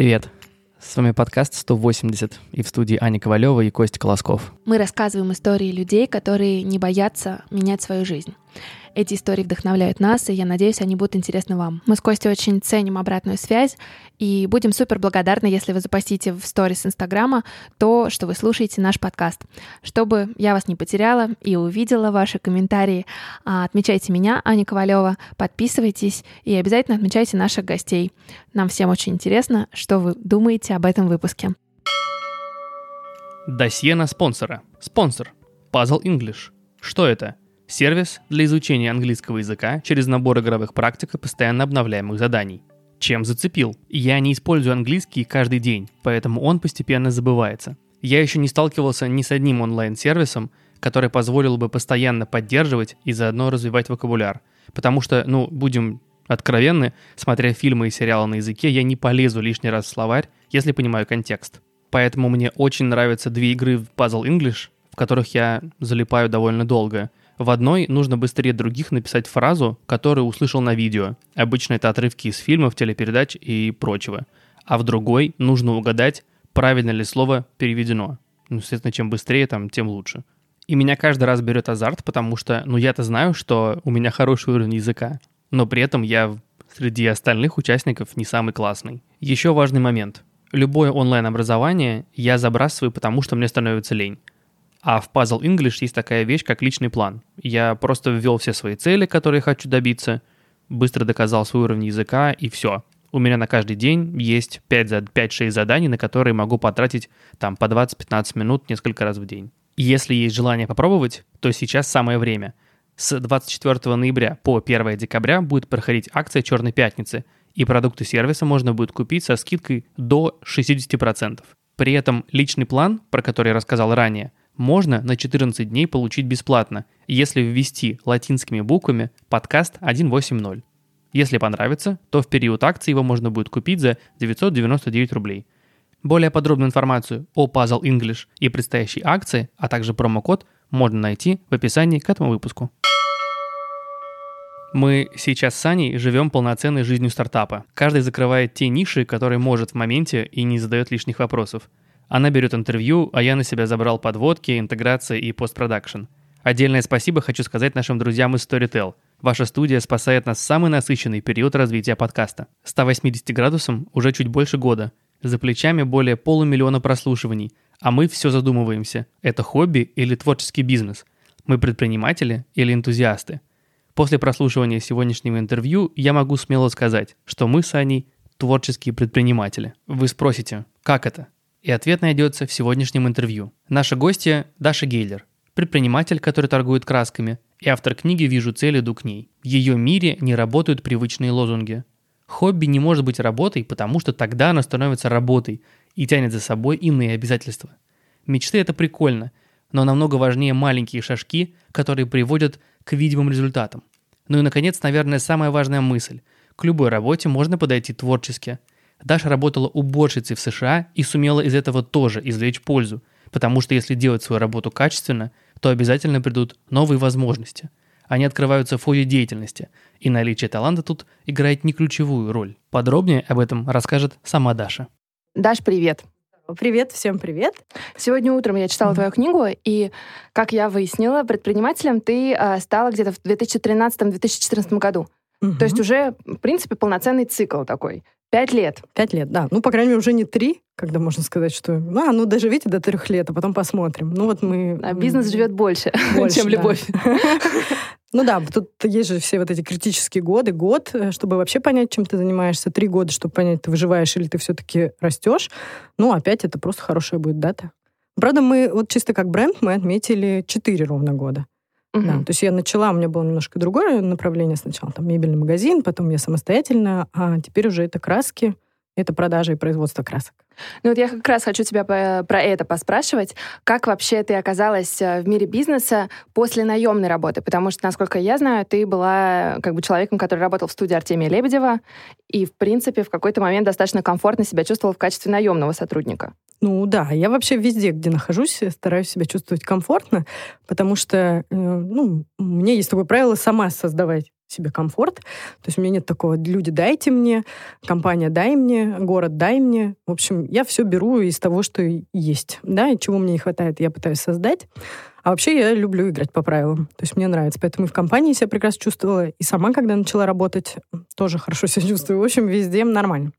Привет. С вами подкаст 180 и в студии Аня Ковалева и Костя Колосков. Мы рассказываем истории людей, которые не боятся менять свою жизнь. Эти истории вдохновляют нас, и я надеюсь, они будут интересны вам. Мы с Костей очень ценим обратную связь и будем супер благодарны, если вы запостите в сторис Инстаграма то, что вы слушаете наш подкаст. Чтобы я вас не потеряла и увидела ваши комментарии, а, отмечайте меня, Аня Ковалева, подписывайтесь и обязательно отмечайте наших гостей. Нам всем очень интересно, что вы думаете об этом выпуске. Досье на спонсора. Спонсор. Puzzle English. Что это? Сервис для изучения английского языка через набор игровых практик и постоянно обновляемых заданий. Чем зацепил? Я не использую английский каждый день, поэтому он постепенно забывается. Я еще не сталкивался ни с одним онлайн-сервисом, который позволил бы постоянно поддерживать и заодно развивать вокабуляр. Потому что, ну, будем откровенны, смотря фильмы и сериалы на языке, я не полезу лишний раз в словарь, если понимаю контекст. Поэтому мне очень нравятся две игры в Puzzle English, в которых я залипаю довольно долго – в одной нужно быстрее других написать фразу, которую услышал на видео. Обычно это отрывки из фильмов, телепередач и прочего. А в другой нужно угадать, правильно ли слово переведено. Ну, естественно, чем быстрее, там, тем лучше. И меня каждый раз берет азарт, потому что, ну, я-то знаю, что у меня хороший уровень языка, но при этом я среди остальных участников не самый классный. Еще важный момент. Любое онлайн-образование я забрасываю, потому что мне становится лень. А в Puzzle English есть такая вещь, как личный план. Я просто ввел все свои цели, которые хочу добиться, быстро доказал свой уровень языка, и все. У меня на каждый день есть 5-6 заданий, на которые могу потратить там по 20-15 минут несколько раз в день. Если есть желание попробовать, то сейчас самое время. С 24 ноября по 1 декабря будет проходить акция «Черной пятницы», и продукты сервиса можно будет купить со скидкой до 60%. При этом личный план, про который я рассказал ранее – можно на 14 дней получить бесплатно, если ввести латинскими буквами подкаст 180. Если понравится, то в период акции его можно будет купить за 999 рублей. Более подробную информацию о Puzzle English и предстоящей акции, а также промокод можно найти в описании к этому выпуску. Мы сейчас с Аней живем полноценной жизнью стартапа. Каждый закрывает те ниши, которые может в моменте и не задает лишних вопросов. Она берет интервью, а я на себя забрал подводки, интеграции и постпродакшн. Отдельное спасибо хочу сказать нашим друзьям из Storytel. Ваша студия спасает нас в самый насыщенный период развития подкаста. 180 градусам уже чуть больше года. За плечами более полумиллиона прослушиваний. А мы все задумываемся, это хобби или творческий бизнес? Мы предприниматели или энтузиасты? После прослушивания сегодняшнего интервью я могу смело сказать, что мы с Аней творческие предприниматели. Вы спросите, как это? И ответ найдется в сегодняшнем интервью. Наша гостья Даша Гейлер, предприниматель, который торгует красками, и автор книги «Вижу цель, иду к ней». В ее мире не работают привычные лозунги. Хобби не может быть работой, потому что тогда оно становится работой и тянет за собой иные обязательства. Мечты – это прикольно, но намного важнее маленькие шажки, которые приводят к видимым результатам. Ну и, наконец, наверное, самая важная мысль. К любой работе можно подойти творчески – Даша работала уборщицей в США и сумела из этого тоже извлечь пользу, потому что если делать свою работу качественно, то обязательно придут новые возможности. Они открываются в ходе деятельности, и наличие таланта тут играет не ключевую роль. Подробнее об этом расскажет сама Даша. Даш, привет. Привет, всем привет. Сегодня утром я читала mm-hmm. твою книгу, и, как я выяснила, предпринимателем ты э, стала где-то в 2013-2014 году. Угу. То есть уже, в принципе, полноценный цикл такой. Пять лет. Пять лет, да. Ну, по крайней мере, уже не три, когда можно сказать, что... А, ну, доживите до трех лет, а потом посмотрим. Ну, вот мы... А бизнес живет больше, больше чем да. любовь. Ну да, тут есть же все вот эти критические годы. Год, э, чтобы вообще понять, чем ты занимаешься. Три года, чтобы понять, ты выживаешь или ты все-таки растешь. Ну, опять это просто хорошая будет дата. Правда, мы вот чисто как бренд мы отметили четыре ровно года. Угу. Да, то есть я начала, у меня было немножко другое направление. Сначала, там мебельный магазин, потом я самостоятельно, а теперь уже это краски, это продажа и производство красок. Ну вот я как раз хочу тебя про это поспрашивать. Как вообще ты оказалась э, в мире бизнеса после наемной работы? Потому что, насколько я знаю, ты была как бы человеком, который работал в студии Артемия Лебедева и, в принципе, в какой-то момент достаточно комфортно себя чувствовал в качестве наемного сотрудника. Ну да, я вообще везде, где нахожусь, стараюсь себя чувствовать комфортно, потому что э, ну, у меня есть такое правило сама создавать себе комфорт. То есть у меня нет такого «люди, дайте мне», «компания, дай мне», «город, дай мне». В общем, я все беру из того, что есть, да, и чего мне не хватает, я пытаюсь создать. А вообще я люблю играть по правилам. То есть мне нравится. Поэтому и в компании себя прекрасно чувствовала. И сама, когда начала работать, тоже хорошо себя чувствую. В общем, везде нормально.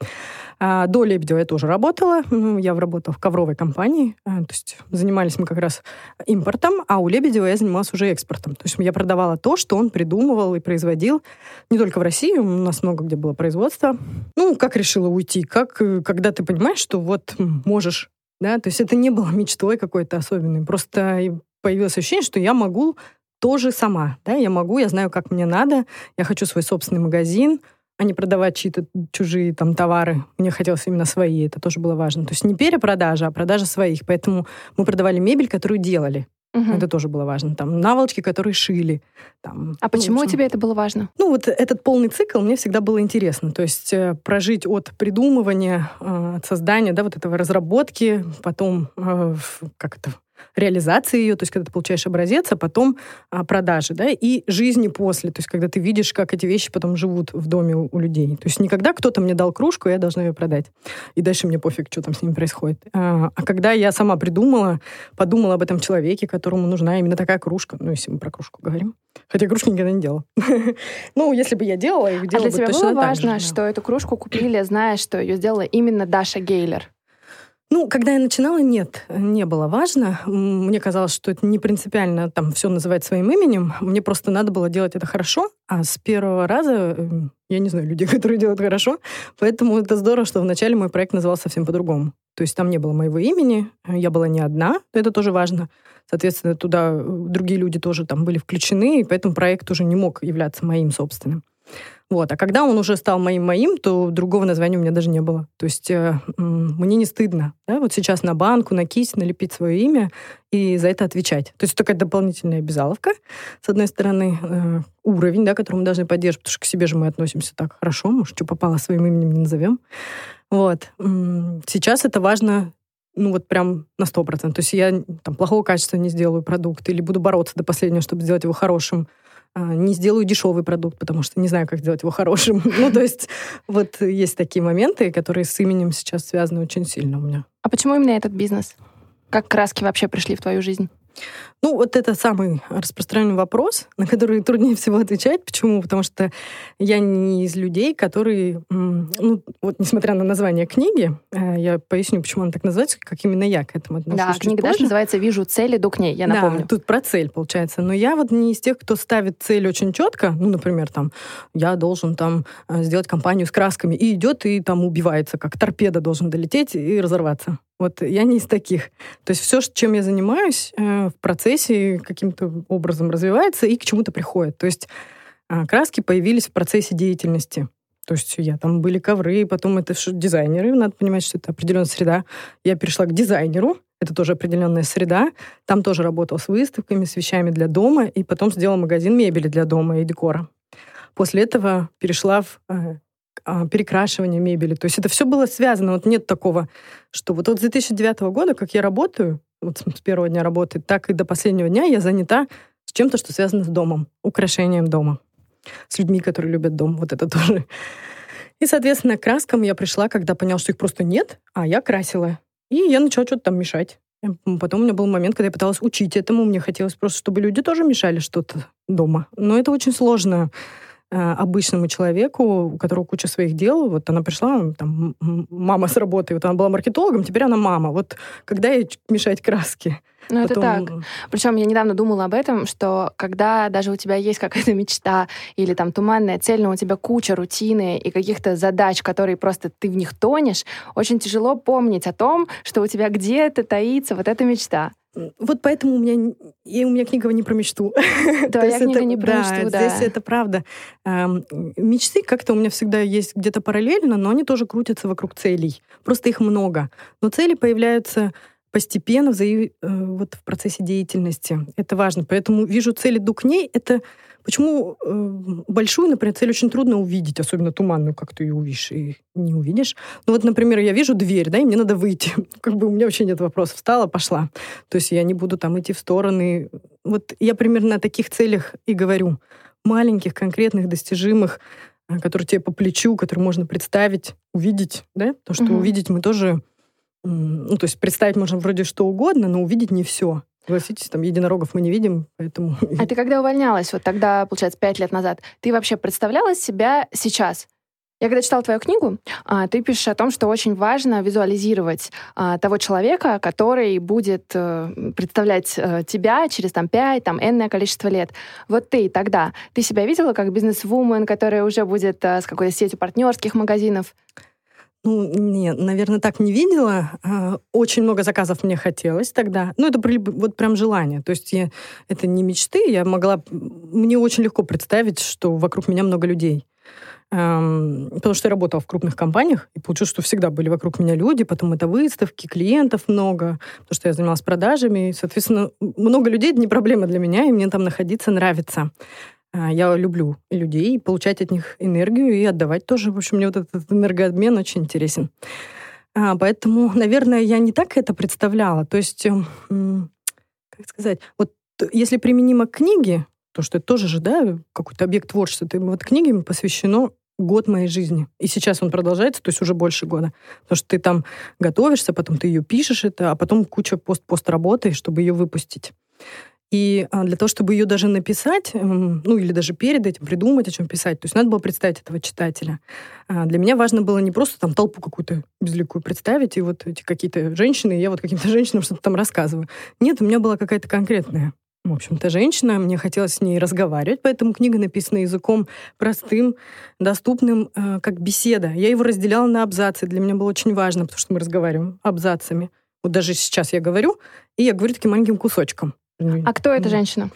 А до Лебедева я тоже работала. Я работала в ковровой компании. А, то есть занимались мы как раз импортом, а у Лебедева я занималась уже экспортом. То есть я продавала то, что он придумывал и производил. Не только в России, у нас много где было производство. Ну, как решила уйти? Как, э, когда ты понимаешь, что вот можешь да, то есть это не было мечтой какой-то особенной, просто появилось ощущение, что я могу тоже сама, да, я могу, я знаю, как мне надо, я хочу свой собственный магазин, а не продавать чьи-то чужие там товары. Мне хотелось именно свои, это тоже было важно. То есть не перепродажа, а продажа своих. Поэтому мы продавали мебель, которую делали. Угу. Это тоже было важно. Там наволочки, которые шили. Там, а ну, почему тебе это было важно? Ну, вот этот полный цикл мне всегда было интересно. То есть э, прожить от придумывания, э, от создания, да, вот этого разработки, потом, э, как это, реализации ее, то есть когда ты получаешь образец, а потом а, продажи, да, и жизни после, то есть когда ты видишь, как эти вещи потом живут в доме у, у людей. То есть никогда кто-то мне дал кружку, я должна ее продать. И дальше мне пофиг, что там с ними происходит. А, а когда я сама придумала, подумала об этом человеке, которому нужна именно такая кружка, ну, если мы про кружку говорим, Хотя кружки никогда не делала. ну, если бы я делала, их делала а для бы тебя было важно, что эту кружку купили, зная, что ее сделала именно Даша Гейлер? Ну, когда я начинала, нет, не было важно. Мне казалось, что это не принципиально там все называть своим именем. Мне просто надо было делать это хорошо, а с первого раза я не знаю людей, которые делают хорошо, поэтому это здорово, что вначале мой проект назывался совсем по-другому. То есть там не было моего имени, я была не одна, это тоже важно. Соответственно, туда э, другие люди тоже там были включены, и поэтому проект уже не мог являться моим собственным. Вот. А когда он уже стал моим-моим, то другого названия у меня даже не было. То есть э, мне не стыдно да, вот сейчас на банку, на кисть налепить свое имя и за это отвечать. То есть такая дополнительная обязаловка, с одной стороны, э, уровень, да, который мы должны поддерживать, потому что к себе же мы относимся так хорошо, может, что попало своим именем не назовем. Вот. Сейчас это важно ну вот прям на сто процентов. То есть я там плохого качества не сделаю продукт или буду бороться до последнего, чтобы сделать его хорошим. А, не сделаю дешевый продукт, потому что не знаю, как сделать его хорошим. ну, то есть вот есть такие моменты, которые с именем сейчас связаны очень сильно у меня. А почему именно этот бизнес? Как краски вообще пришли в твою жизнь? Ну, вот это самый распространенный вопрос, на который труднее всего отвечать. Почему? Потому что я не из людей, которые, ну, вот несмотря на название книги, э, я поясню, почему она так называется, как именно я к этому отношусь. Да, книга даже называется «Вижу цель, иду к ней», я напомню. Да, тут про цель, получается. Но я вот не из тех, кто ставит цель очень четко, ну, например, там, я должен там э, сделать компанию с красками, и идет и там убивается, как торпеда должен долететь и разорваться. Вот я не из таких. То есть все, чем я занимаюсь, э, в процессе каким-то образом развивается и к чему-то приходит. То есть а, краски появились в процессе деятельности. То есть я там были ковры, потом это дизайнеры, надо понимать, что это определенная среда. Я перешла к дизайнеру, это тоже определенная среда. Там тоже работал с выставками, с вещами для дома, и потом сделала магазин мебели для дома и декора. После этого перешла в э, перекрашивание мебели. То есть это все было связано. Вот нет такого, что вот, вот с 2009 года, как я работаю, вот с первого дня работы, так и до последнего дня я занята с чем-то, что связано с домом, украшением дома, с людьми, которые любят дом. Вот это тоже. И, соответственно, к краскам я пришла, когда поняла, что их просто нет, а я красила. И я начала что-то там мешать. Потом у меня был момент, когда я пыталась учить этому. Мне хотелось просто, чтобы люди тоже мешали что-то дома. Но это очень сложно обычному человеку, у которого куча своих дел, вот она пришла, там, мама с работы, вот она была маркетологом, теперь она мама. Вот когда ей мешать краски? Ну, Потом... это так. Причем я недавно думала об этом, что когда даже у тебя есть какая-то мечта или там туманная цель, но у тебя куча рутины и каких-то задач, которые просто ты в них тонешь, очень тяжело помнить о том, что у тебя где-то таится вот эта мечта. Вот поэтому у меня, и у меня книга не про мечту. Да, я книга не про мечту, да. Здесь это правда. Мечты как-то у меня всегда есть где-то параллельно, но они тоже крутятся вокруг целей. Просто их много. Но цели появляются постепенно. Э, вот в процессе деятельности. Это важно. Поэтому вижу цель, иду к ней. Это Почему э, большую, например, цель очень трудно увидеть, особенно туманную, как ты ее увидишь и не увидишь. Ну вот, например, я вижу дверь, да, и мне надо выйти. Как бы у меня вообще нет вопросов. Встала, пошла. То есть я не буду там идти в стороны. Вот я примерно о таких целях и говорю. Маленьких, конкретных, достижимых, э, которые тебе по плечу, которые можно представить, увидеть, да? То, что угу. увидеть мы тоже... Ну, то есть представить можно вроде что угодно, но увидеть не все. Согласитесь, там единорогов мы не видим, поэтому... А ты когда увольнялась, вот тогда, получается, пять лет назад, ты вообще представляла себя сейчас? Я когда читала твою книгу, а, ты пишешь о том, что очень важно визуализировать а, того человека, который будет э, представлять э, тебя через там пять, там энное количество лет. Вот ты тогда, ты себя видела как бизнес-вумен, которая уже будет э, с какой-то сетью партнерских магазинов? Ну, нет, наверное, так не видела. А, очень много заказов мне хотелось тогда. Ну, это вот прям желание. То есть я, это не мечты. Я могла... Мне очень легко представить, что вокруг меня много людей. Потому что я работала в крупных компаниях, и получилось, что всегда были вокруг меня люди, потом это выставки, клиентов много, потому что я занималась продажами, и, соответственно, много людей — это не проблема для меня, и мне там находиться нравится. А, я люблю людей, получать от них энергию и отдавать тоже. В общем, мне вот этот энергообмен очень интересен. А, поэтому, наверное, я не так это представляла. То есть, эм, как сказать, вот если применимо к книге, то что это тоже же, да, какой-то объект творчества, то вот книге посвящено год моей жизни. И сейчас он продолжается, то есть уже больше года. Потому что ты там готовишься, потом ты ее пишешь, это, а потом куча пост-пост работы, чтобы ее выпустить. И а, для того, чтобы ее даже написать, ну или даже перед этим придумать, о чем писать, то есть надо было представить этого читателя. А, для меня важно было не просто там толпу какую-то безликую представить, и вот эти какие-то женщины, и я вот каким-то женщинам что-то там рассказываю. Нет, у меня была какая-то конкретная в общем-то, женщина. Мне хотелось с ней разговаривать, поэтому книга написана языком простым, доступным, э, как беседа. Я его разделяла на абзацы. Для меня было очень важно, потому что мы разговариваем абзацами. Вот даже сейчас я говорю, и я говорю таким маленьким кусочком. А кто эта женщина?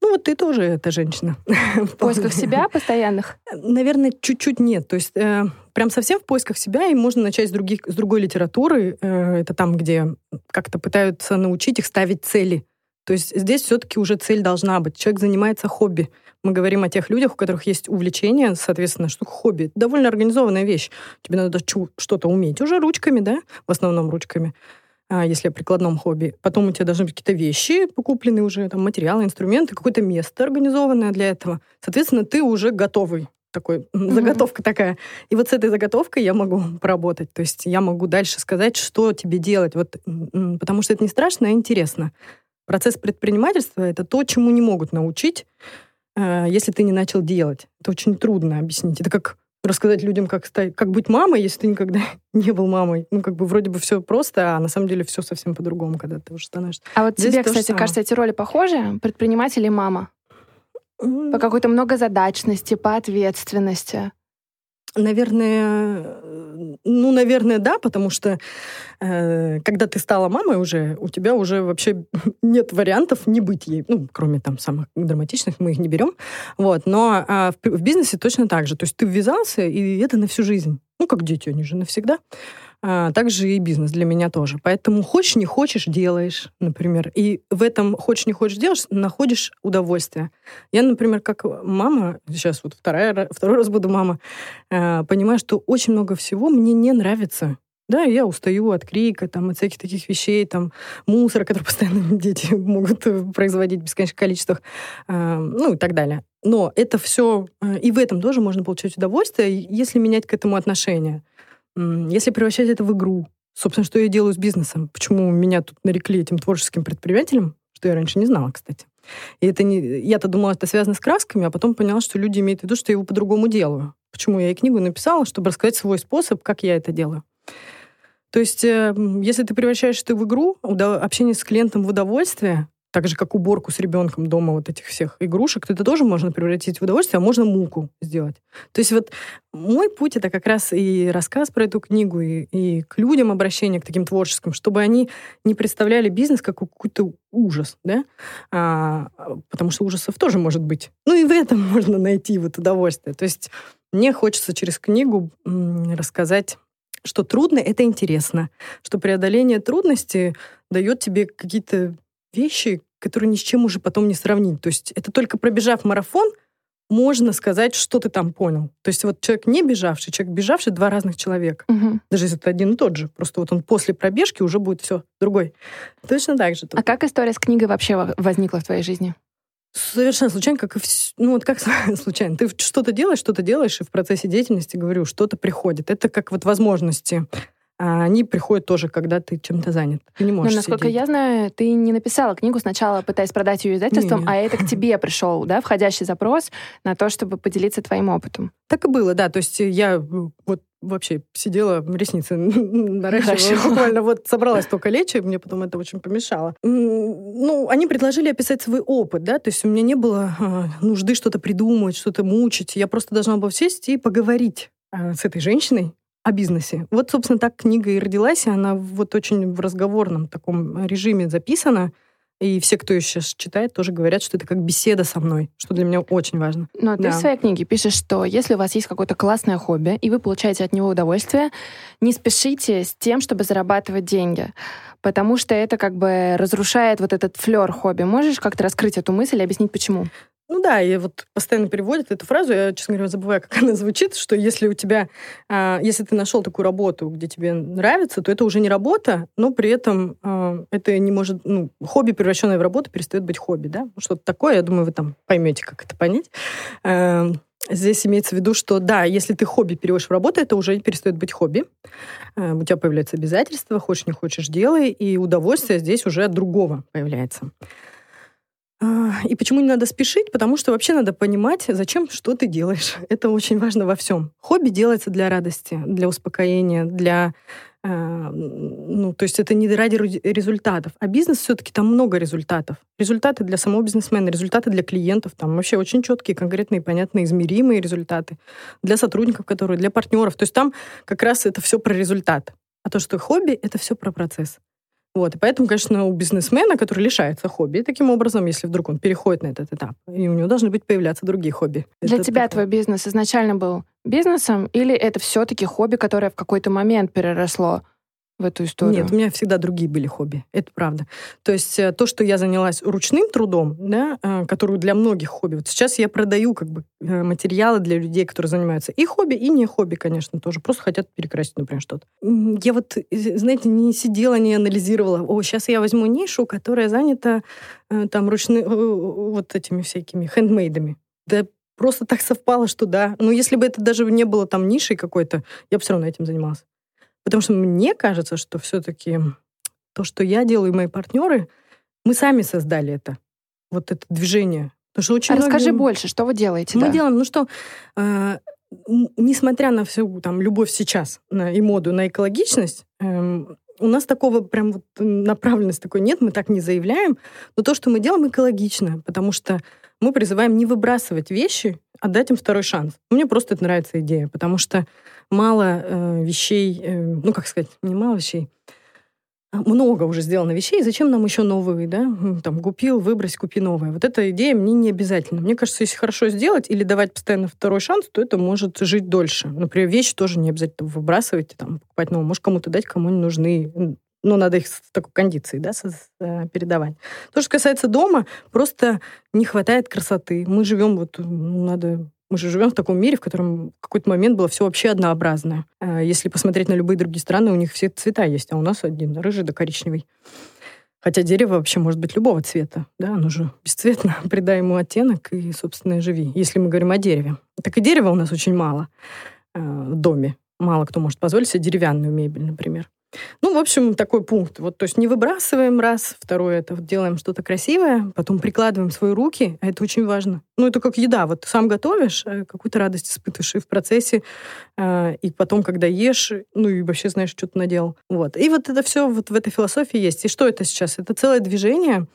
Ну, вот ты тоже эта женщина. В поисках себя постоянных? Наверное, чуть-чуть нет. То есть э, прям совсем в поисках себя, и можно начать с, других, с другой литературы. Э, это там, где как-то пытаются научить их ставить цели. То есть здесь все-таки уже цель должна быть. Человек занимается хобби. Мы говорим о тех людях, у которых есть увлечение, соответственно, что хобби. Это довольно организованная вещь. Тебе надо что-то уметь. Уже ручками, да, в основном ручками. А, если о прикладном хобби. Потом у тебя должны быть какие-то вещи покупленные уже, там, материалы, инструменты, какое-то место организованное для этого. Соответственно, ты уже готовый такой, mm-hmm. заготовка такая. И вот с этой заготовкой я могу поработать. То есть я могу дальше сказать, что тебе делать. Вот, потому что это не страшно, а интересно. Процесс предпринимательства — это то, чему не могут научить, э, если ты не начал делать. Это очень трудно объяснить. Это как рассказать людям, как, стать, как быть мамой, если ты никогда не был мамой. Ну, как бы вроде бы все просто, а на самом деле все совсем по-другому, когда ты уже становишься. А вот Здесь тебе, кстати, кажется, эти роли похожи? Предприниматель и мама? По какой-то многозадачности, по ответственности? Наверное, ну, наверное, да, потому что э, когда ты стала мамой уже, у тебя уже вообще нет вариантов не быть ей, ну, кроме там самых драматичных, мы их не берем, вот, но э, в, в бизнесе точно так же, то есть ты ввязался, и это на всю жизнь, ну, как дети, они же навсегда, а, также и бизнес для меня тоже. Поэтому хочешь, не хочешь, делаешь, например. И в этом хочешь, не хочешь, делаешь, находишь удовольствие. Я, например, как мама, сейчас вот вторая, второй раз буду мама, а, понимаю, что очень много всего мне не нравится. Да, я устаю от крика, там, от всяких таких вещей, там, мусора, который постоянно дети могут производить в бесконечных количествах, э, ну и так далее. Но это все, э, и в этом тоже можно получать удовольствие, если менять к этому отношение. Если превращать это в игру, собственно, что я делаю с бизнесом, почему меня тут нарекли этим творческим предпринимателем, что я раньше не знала, кстати. И это не... Я-то думала, это связано с красками, а потом поняла, что люди имеют в виду, что я его по-другому делаю. Почему я и книгу написала, чтобы рассказать свой способ, как я это делаю. То есть, э, если ты превращаешь это в игру, общение с клиентом в удовольствие, Так же, как уборку с ребенком дома вот этих всех игрушек, это тоже можно превратить в удовольствие, а можно муку сделать. То есть вот мой путь — это как раз и рассказ про эту книгу, и, и к людям обращение, к таким творческим, чтобы они не представляли бизнес как какой-то ужас, да? А, потому что ужасов тоже может быть. Ну и в этом можно найти вот удовольствие. То есть мне хочется через книгу рассказать что трудно — это интересно, что преодоление трудности дает тебе какие-то вещи, которые ни с чем уже потом не сравнить. То есть это только пробежав марафон, можно сказать, что ты там понял. То есть вот человек не бежавший, человек бежавший, два разных человека. Угу. Даже если это один и тот же. Просто вот он после пробежки уже будет все другой. Точно так же. Тут. А как история с книгой вообще возникла в твоей жизни? Совершенно случайно, как и все. Ну, вот как случайно. Ты что-то делаешь, что-то делаешь, и в процессе деятельности, говорю, что-то приходит. Это как вот возможности. А они приходят тоже, когда ты чем-то занят. Ты не можешь Но, насколько сидеть. я знаю, ты не написала книгу сначала, пытаясь продать ее издательством, Нет. а это к тебе пришел, да, входящий запрос на то, чтобы поделиться твоим опытом. Так и было, да. То есть я э, вот вообще сидела, ресницы наращивала, буквально вот собралась только лечь, и мне потом это очень помешало. Ну, они предложили описать свой опыт, да, то есть у меня не было а, нужды что-то придумать, что-то мучить. Я просто должна была сесть и поговорить а, с этой женщиной о бизнесе. Вот, собственно, так книга и родилась, и она вот очень в разговорном таком режиме записана. И все, кто ее сейчас читает, тоже говорят, что это как беседа со мной, что для меня очень важно. Но ты Да. в своей книге пишешь, что если у вас есть какое-то классное хобби, и вы получаете от него удовольствие, не спешите с тем, чтобы зарабатывать деньги, потому что это как бы разрушает вот этот флер хобби. Можешь как-то раскрыть эту мысль и объяснить, почему? Ну да, и вот постоянно переводят эту фразу, я, честно говоря, забываю, как она звучит, что если у тебя, а, если ты нашел такую работу, где тебе нравится, то это уже не работа, но при этом а, это не может, ну, хобби, превращенное в работу, перестает быть хобби, да? Что-то такое, я думаю, вы там поймете, как это понять. А, Здесь имеется в виду, что да, если ты хобби переводишь в работу, это уже перестает быть хобби. А, У тебя появляются обязательства, хочешь не хочешь, делай, и удовольствие здесь уже от другого появляется. А, И почему не надо спешить? Потому что вообще надо понимать, зачем, что ты делаешь. Это очень важно во всем. Хобби делается для радости, для успокоения, для... э, Ну, то есть это не ради результатов. А бизнес все-таки там много результатов. Результаты для самого бизнесмена, результаты для клиентов. Там вообще очень четкие, конкретные, понятные, измеримые результаты. Для сотрудников, которые, для партнеров. То есть там как раз это все про результат. А то, что хобби, это все про процесс. Вот, и поэтому, конечно, у бизнесмена, который лишается хобби, таким образом, если вдруг он переходит на этот этап, и у него должны быть появляться другие хобби. Для Это тебя такое. твой бизнес изначально был бизнесом, или это все-таки хобби, которое в какой-то момент переросло в эту историю? Нет, у меня всегда другие были хобби, это правда. То есть э, то, что я занялась ручным трудом, да, э, которую для многих хобби. Вот сейчас я продаю как бы э, материалы для людей, которые занимаются и хобби, и не хобби, конечно, тоже. Просто хотят перекрасить, например, что-то. Я вот, знаете, не сидела, не анализировала. О, сейчас я возьму нишу, которая занята там ручными, вот этими всякими хендмейдами. Да просто так совпало, что да. Но если бы это даже не было там нишей какой-то, я бы все равно этим занималась. Потому что мне кажется, что все-таки то, что я делаю, и мои партнеры, мы сами создали это. Вот это движение. Потому что очень А расскажи многие- больше, что вы делаете? Мы да? делаем, ну что, э, несмотря на всю там любовь сейчас на, и моду на экологичность, эм, у нас такого прям вот направленности такой нет, мы так не заявляем, но то, что мы делаем, экологично, потому что мы призываем не выбрасывать вещи, а дать им второй шанс. Мне просто это нравится идея, потому что мало э, вещей, э, ну, как сказать, не мало вещей, а много уже сделано вещей, зачем нам еще новые, да? Там, купил, выбрось, купи новое. Вот эта идея мне не обязательно. Мне кажется, если хорошо сделать или давать постоянно второй шанс, то это может жить дольше. Например, вещи тоже не обязательно выбрасывать, там, покупать новые. Может, кому-то дать, кому не нужны. Но надо их в такой кондиции, да, э, передавать. То, что касается дома, просто не хватает красоты. Мы живем вот, ну, надо мы же живем в таком мире, в котором в какой-то момент было все вообще однообразное. А Если посмотреть на любые другие страны, у них все цвета есть, а у нас один рыжий да коричневый. Хотя дерево вообще может быть любого цвета, да, оно же бесцветно, придай ему оттенок и, собственно, живи, если мы говорим о дереве. Так и дерева у нас очень мало э, в доме. Мало кто может позволить себе деревянную мебель, например. Ну, в общем, такой пункт. Вот, то есть не выбрасываем раз, второе, это вот делаем что-то красивое, потом прикладываем свои руки, а это очень важно. Ну, это как еда. Вот сам готовишь, э, какую-то радость испытываешь и в процессе, э, и потом, когда ешь, ну, и вообще знаешь, что ты наделал. Вот. И вот это все вот в этой философии есть. И что это сейчас? Это целое движение,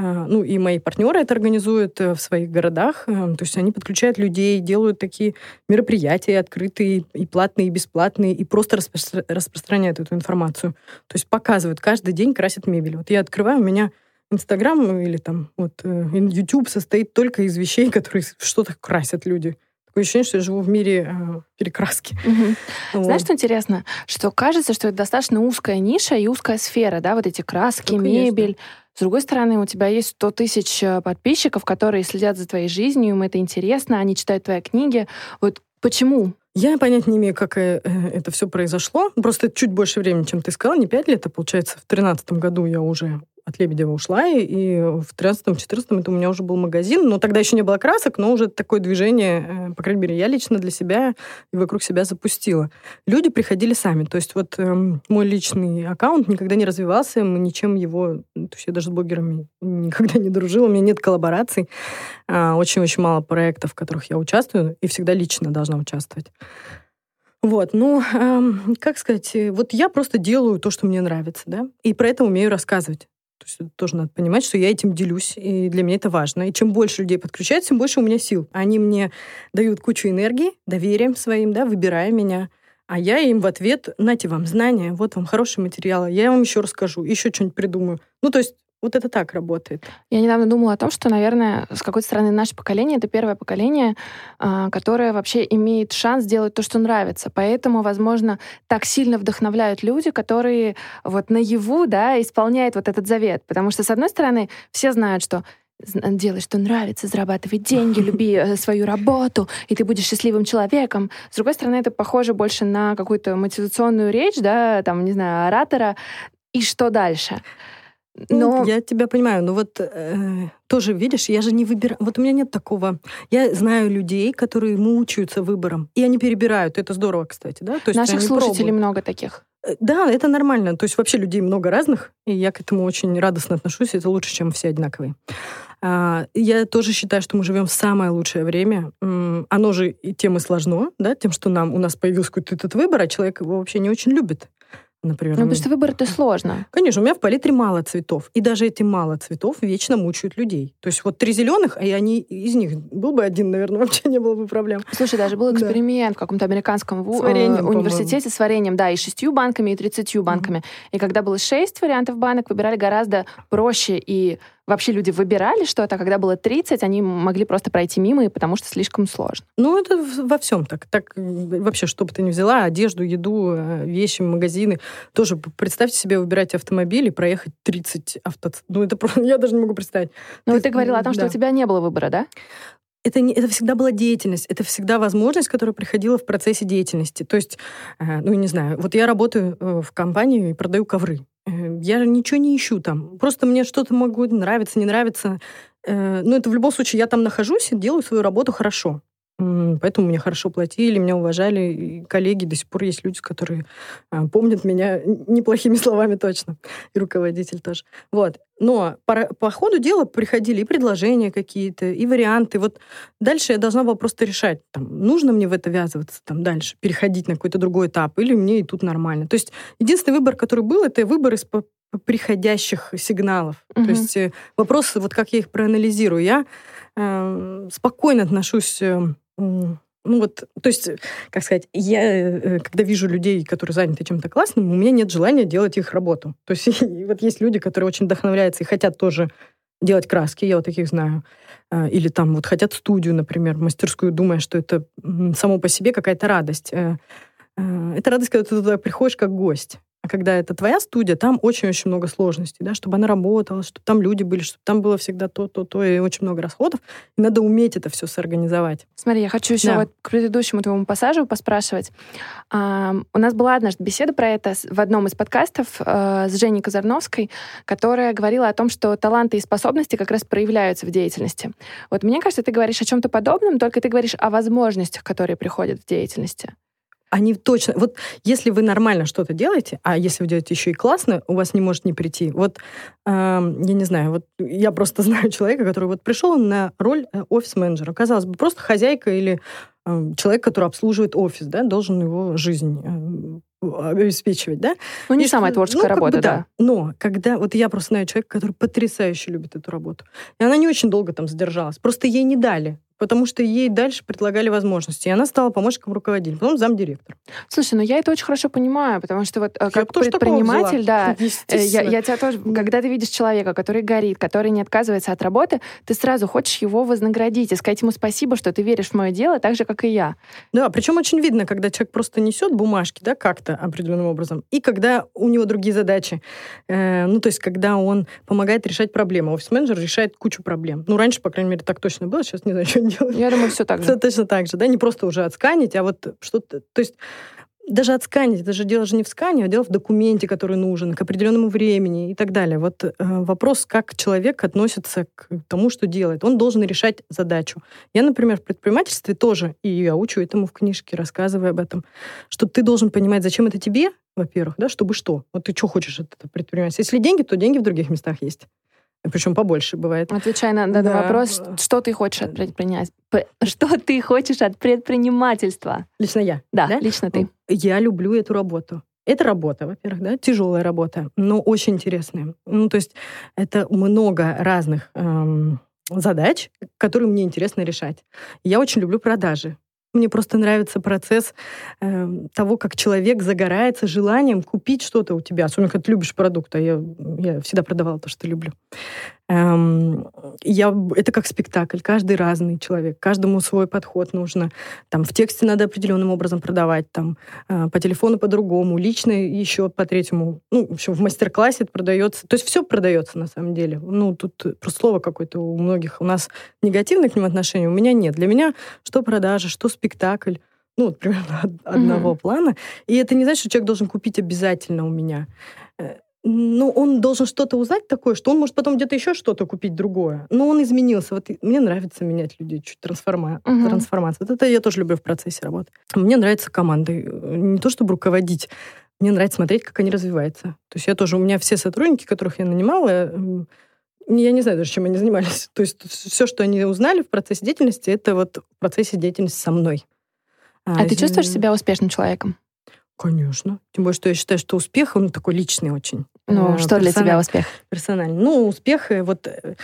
ну, и мои партнеры это организуют э, в своих городах. Э, то есть они подключают людей, делают такие мероприятия открытые, и платные, и бесплатные, и просто распро- распространяют эту информацию. То есть показывают, каждый день красят мебель. Вот я открываю, у меня Инстаграм или там вот YouTube э, состоит только из вещей, которые что-то красят люди. Такое ощущение, что я живу в мире э, перекраски. Угу. Вот. Знаешь, что интересно? Что кажется, что это достаточно узкая ниша и узкая сфера, да, вот эти краски, Только мебель. Есть, да. С другой стороны, у тебя есть 100 тысяч э, подписчиков, которые следят за твоей жизнью, им это интересно, они читают твои книги. Вот почему? Я понять не имею, как э, это все произошло. Просто чуть больше времени, чем ты сказала, не пять лет, а получается в тринадцатом году я уже от Лебедева ушла, и, и в 13-14 это у меня уже был магазин, но тогда еще не было красок, но уже такое движение, э, по крайней мере, я лично для себя и вокруг себя запустила. Люди приходили сами, то есть вот э, мой личный аккаунт никогда не развивался, мы ничем его, то есть я даже с блогерами никогда не дружила, у меня нет коллабораций, а, очень-очень мало проектов, в которых я участвую, и всегда лично должна участвовать. Вот, ну, эм, как сказать, э, вот я просто делаю то, что мне нравится, да, и про это умею рассказывать. То есть тоже надо понимать, что я этим делюсь, и для меня это важно. И чем больше людей подключается, тем больше у меня сил. Они мне дают кучу энергии, доверием своим, да, выбирая меня. А я им в ответ, нате вам знания, вот вам хороший материал, я вам еще расскажу, еще что-нибудь придумаю. Ну, то есть вот это так работает. Я недавно думала о том, что, наверное, с какой-то стороны наше поколение — это первое поколение, а, которое вообще имеет шанс сделать то, что нравится. Поэтому, возможно, так сильно вдохновляют люди, которые вот наяву да, исполняют вот этот завет. Потому что, с одной стороны, все знают, что делай, что нравится, зарабатывай деньги, люби э, свою работу, и ты будешь счастливым человеком. С другой стороны, это похоже больше на какую-то мотивационную речь, да, там, не знаю, оратора. И что дальше? Ну, но... Ну, я тебя понимаю, но вот э, тоже, видишь, я же не выбираю. Вот у меня нет такого. Я знаю людей, которые мучаются выбором, и они перебирают. Это здорово, кстати, да? То есть Наших слушателей пробуют. много таких. Э, да, это нормально. То есть вообще людей много разных, и я к этому очень радостно отношусь. Это лучше, чем все одинаковые. А, я тоже считаю, что мы живем в самое лучшее время. Оно же и тем и сложно, да, тем, что нам у нас появился какой-то этот выбор, а человек его вообще не очень любит например. Ну, потому что выбор это сложно. Конечно, у меня в палитре мало цветов. И даже эти мало цветов вечно мучают людей. То есть вот три зеленых, и они из них был бы один, наверное, вообще не было бы проблем. Слушай, даже был эксперимент да. в каком-то американском в... вареньем, университете с вареньем, да, и шестью банками, и тридцатью банками. Mm-hmm. И когда было шесть вариантов банок, выбирали гораздо проще и вообще люди выбирали что-то, а когда было 30, они могли просто пройти мимо, и потому что слишком сложно. Ну, это во всем так. Так вообще, что бы ты ни взяла, одежду, еду, э, вещи, магазины. Тоже представьте себе выбирать автомобиль и проехать 30 авто... Ну, это просто... Я даже не могу представить. Ну, ты, ты говорила о том, да. что у тебя не было выбора, да? Это, не, это всегда была деятельность, это всегда возможность, которая приходила в процессе деятельности. То есть, э, ну, не знаю, вот я работаю э, в компании и продаю ковры. Э, я ничего не ищу там. Просто мне что-то могу нравиться, не нравиться. Э, ну, это в любом случае, я там нахожусь и делаю свою работу хорошо. Поэтому меня хорошо платили, меня уважали. И коллеги до сих пор есть люди, которые а, помнят меня неплохими словами точно. И руководитель тоже. Вот. Но по, по ходу дела приходили и предложения какие-то, и варианты. Вот дальше я должна была просто решать, там, нужно мне в это ввязываться там, дальше, переходить на какой-то другой этап, или мне и тут нормально. То есть единственный выбор, который был, это выбор из приходящих сигналов. Угу. То есть э, вопрос, вот как я их проанализирую. Я э, спокойно отношусь э, ну вот, то есть, как сказать, я, э, когда вижу людей, которые заняты чем-то классным, у меня нет желания делать их работу. То есть вот есть люди, которые очень вдохновляются и хотят тоже делать краски, я вот таких знаю. А, или там вот хотят студию, например, мастерскую, думая, что это само по себе какая-то радость. Э, э, это радость, когда ты туда приходишь как гость. А когда это твоя студия, там очень-очень много сложностей, да, чтобы она работала, чтобы там люди были, чтобы там было всегда то, то, то, и очень много расходов. И надо уметь это все сорганизовать. Смотри, я хочу еще да. вот к предыдущему твоему пассажу поспрашивать. А, у нас была однажды беседа про это в одном из подкастов а, с Женей Казарновской, которая говорила о том, что таланты и способности как раз проявляются в деятельности. Вот мне кажется, ты говоришь о чем-то подобном, только ты говоришь о возможностях, которые приходят в деятельности они точно... Вот если вы нормально что-то делаете, а если вы делаете еще и классно, у вас не может не прийти. Вот, э, я не знаю, вот я просто знаю человека, который вот пришел на роль э, офис-менеджера. Казалось бы, просто хозяйка или э, человек, который обслуживает офис, да, должен его жизнь э, обеспечивать, да? Ну, не и самая творческая ну, работа, бы, да. да. Но когда... Вот я просто знаю человека, который потрясающе любит эту работу. И она не очень долго там задержалась. Просто ей не дали потому что ей дальше предлагали возможности. И она стала помощником руководителя, потом замдиректора. Слушай, ну я это очень хорошо понимаю, потому что вот э, я как предприниматель, да, э, я, я тебя тоже, когда ты видишь человека, который горит, который не отказывается от работы, ты сразу хочешь его вознаградить и сказать ему спасибо, что ты веришь в мое дело, так же, как и я. Да, причем очень видно, когда человек просто несет бумажки, да, как-то определенным образом, и когда у него другие задачи. Э, ну, то есть, когда он помогает решать проблемы. Офис-менеджер решает кучу проблем. Ну, раньше, по крайней мере, так точно было, сейчас не знаю, что делать. Я думаю, все так же. Все точно так же, да, не просто уже отсканить, а вот что-то, то есть даже отсканить, это же дело же не в скане, а дело в документе, который нужен, к определенному времени и так далее. Вот э, вопрос, как человек относится к тому, что делает. Он должен решать задачу. Я, например, в предпринимательстве тоже, и я учу этому в книжке, рассказывая об этом, что ты должен понимать, зачем это тебе, во-первых, да, чтобы что. Вот ты что хочешь от этого предпринимательства. Если деньги, то деньги в других местах есть. Причем побольше бывает. Отвечай на данный да. вопрос, что ты хочешь от предпринимательства? Что ты хочешь от предпринимательства? Лично я. Да, да, лично ты. Я люблю эту работу. Это работа, во-первых, да, тяжелая работа, но очень интересная. Ну, то есть это много разных эм, задач, которые мне интересно решать. Я очень люблю продажи. Мне просто нравится процесс э, того, как человек загорается желанием купить что-то у тебя. Особенно, когда ты любишь продукт. А я, я всегда продавала то, что люблю. Эм, я, это как спектакль. Каждый разный человек. Каждому свой подход нужно. Там в тексте надо определенным образом продавать. Там э, по телефону по-другому. Лично еще по третьему. Ну, в общем, в мастер-классе это продается. То есть все продается на самом деле. Ну, тут просто слово какое-то у многих. У нас негативное к ним отношение. У меня нет. Для меня что продажа, что спектакль ну, вот примерно одного mm-hmm. плана. И это не значит, что человек должен купить обязательно у меня. Э, ну, он должен что-то узнать такое, что он может потом где-то еще что-то купить другое. Но он изменился. Вот мне нравится менять людей, чуть трансформа... uh-huh. трансформация. Вот это я тоже люблю в процессе работы. Мне нравится командой. Не то, чтобы руководить, мне нравится смотреть, как они развиваются. То есть я тоже, у меня все сотрудники, которых я нанимала, я не знаю даже, чем они занимались. То есть все, что они узнали в процессе деятельности, это вот в процессе деятельности со мной. А, а ты чувствуешь себя успешным человеком? Конечно. Тем более, что я считаю, что успех, он такой личный очень. Ну, э, что для тебя успех? Персональный. Ну, успех, вот... Э,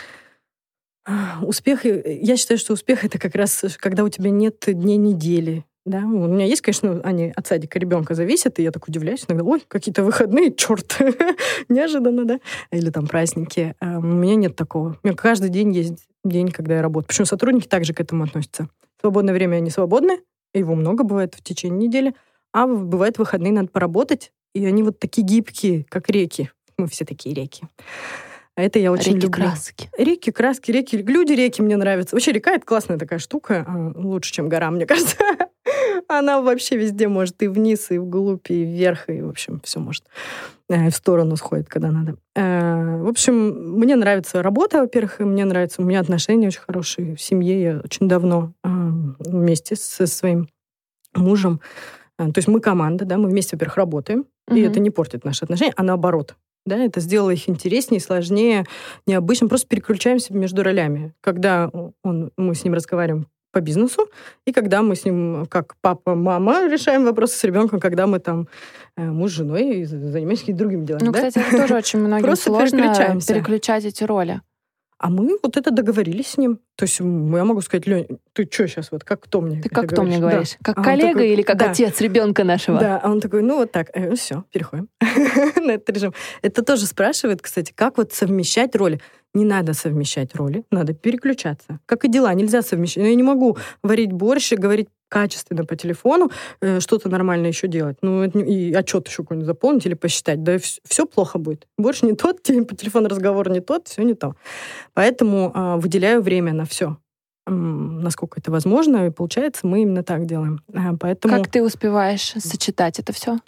успех, я считаю, что успех это как раз, когда у тебя нет дней недели, да, у меня есть, конечно, они от садика ребенка зависят, и я так удивляюсь иногда, ой, какие-то выходные, черт, неожиданно, да, или там праздники. А у меня нет такого. У меня каждый день есть день, когда я работаю. Причем сотрудники также к этому относятся. свободное время они свободны, его много бывает в течение недели, а бывает выходные надо поработать, и они вот такие гибкие, как реки. Мы все такие реки. А это я очень реки люблю. краски. Реки, краски, реки. Люди, реки мне нравятся. Вообще река — это классная такая штука. А, лучше, чем гора, мне кажется. Она вообще везде может и вниз, и вглубь, и вверх, и, в общем, все может. Э, в сторону сходит, когда надо. Э, в общем, мне нравится работа, во-первых, и мне нравится... У меня отношения очень хорошие в семье. Я очень давно а, вместе со своим мужем то есть мы команда, да, мы вместе, во-первых, работаем, угу. и это не портит наши отношения, а наоборот. Да, это сделало их интереснее, сложнее, необычным. Просто переключаемся между ролями. Когда он, мы с ним разговариваем по бизнесу, и когда мы с ним, как папа, мама, решаем вопросы с ребенком, когда мы там э, муж с женой и занимаемся какими-то другими делами. Ну, да? кстати, это тоже очень многим сложно переключать эти роли. А мы вот это договорились с ним. То есть я могу сказать, Лень, ты что сейчас, вот как кто мне Ты как кто мне говоришь? Да. Как а коллега такой, или как да. отец ребенка нашего? Да, а он такой, ну вот так, э, все, переходим на этот режим. Это тоже спрашивает, кстати, как вот совмещать роли. Не надо совмещать роли, надо переключаться. Как и дела, нельзя совмещать. Но я не могу варить борщ и говорить качественно по телефону, э, что-то нормально еще делать. Ну, и отчет еще какой-нибудь заполнить или посчитать. Да все, все плохо будет. Больше не тот, по телефону разговор не тот, все не то. Поэтому э, выделяю время на все насколько это возможно, и получается, мы именно так делаем. А, поэтому... Как ты успеваешь сочетать это все?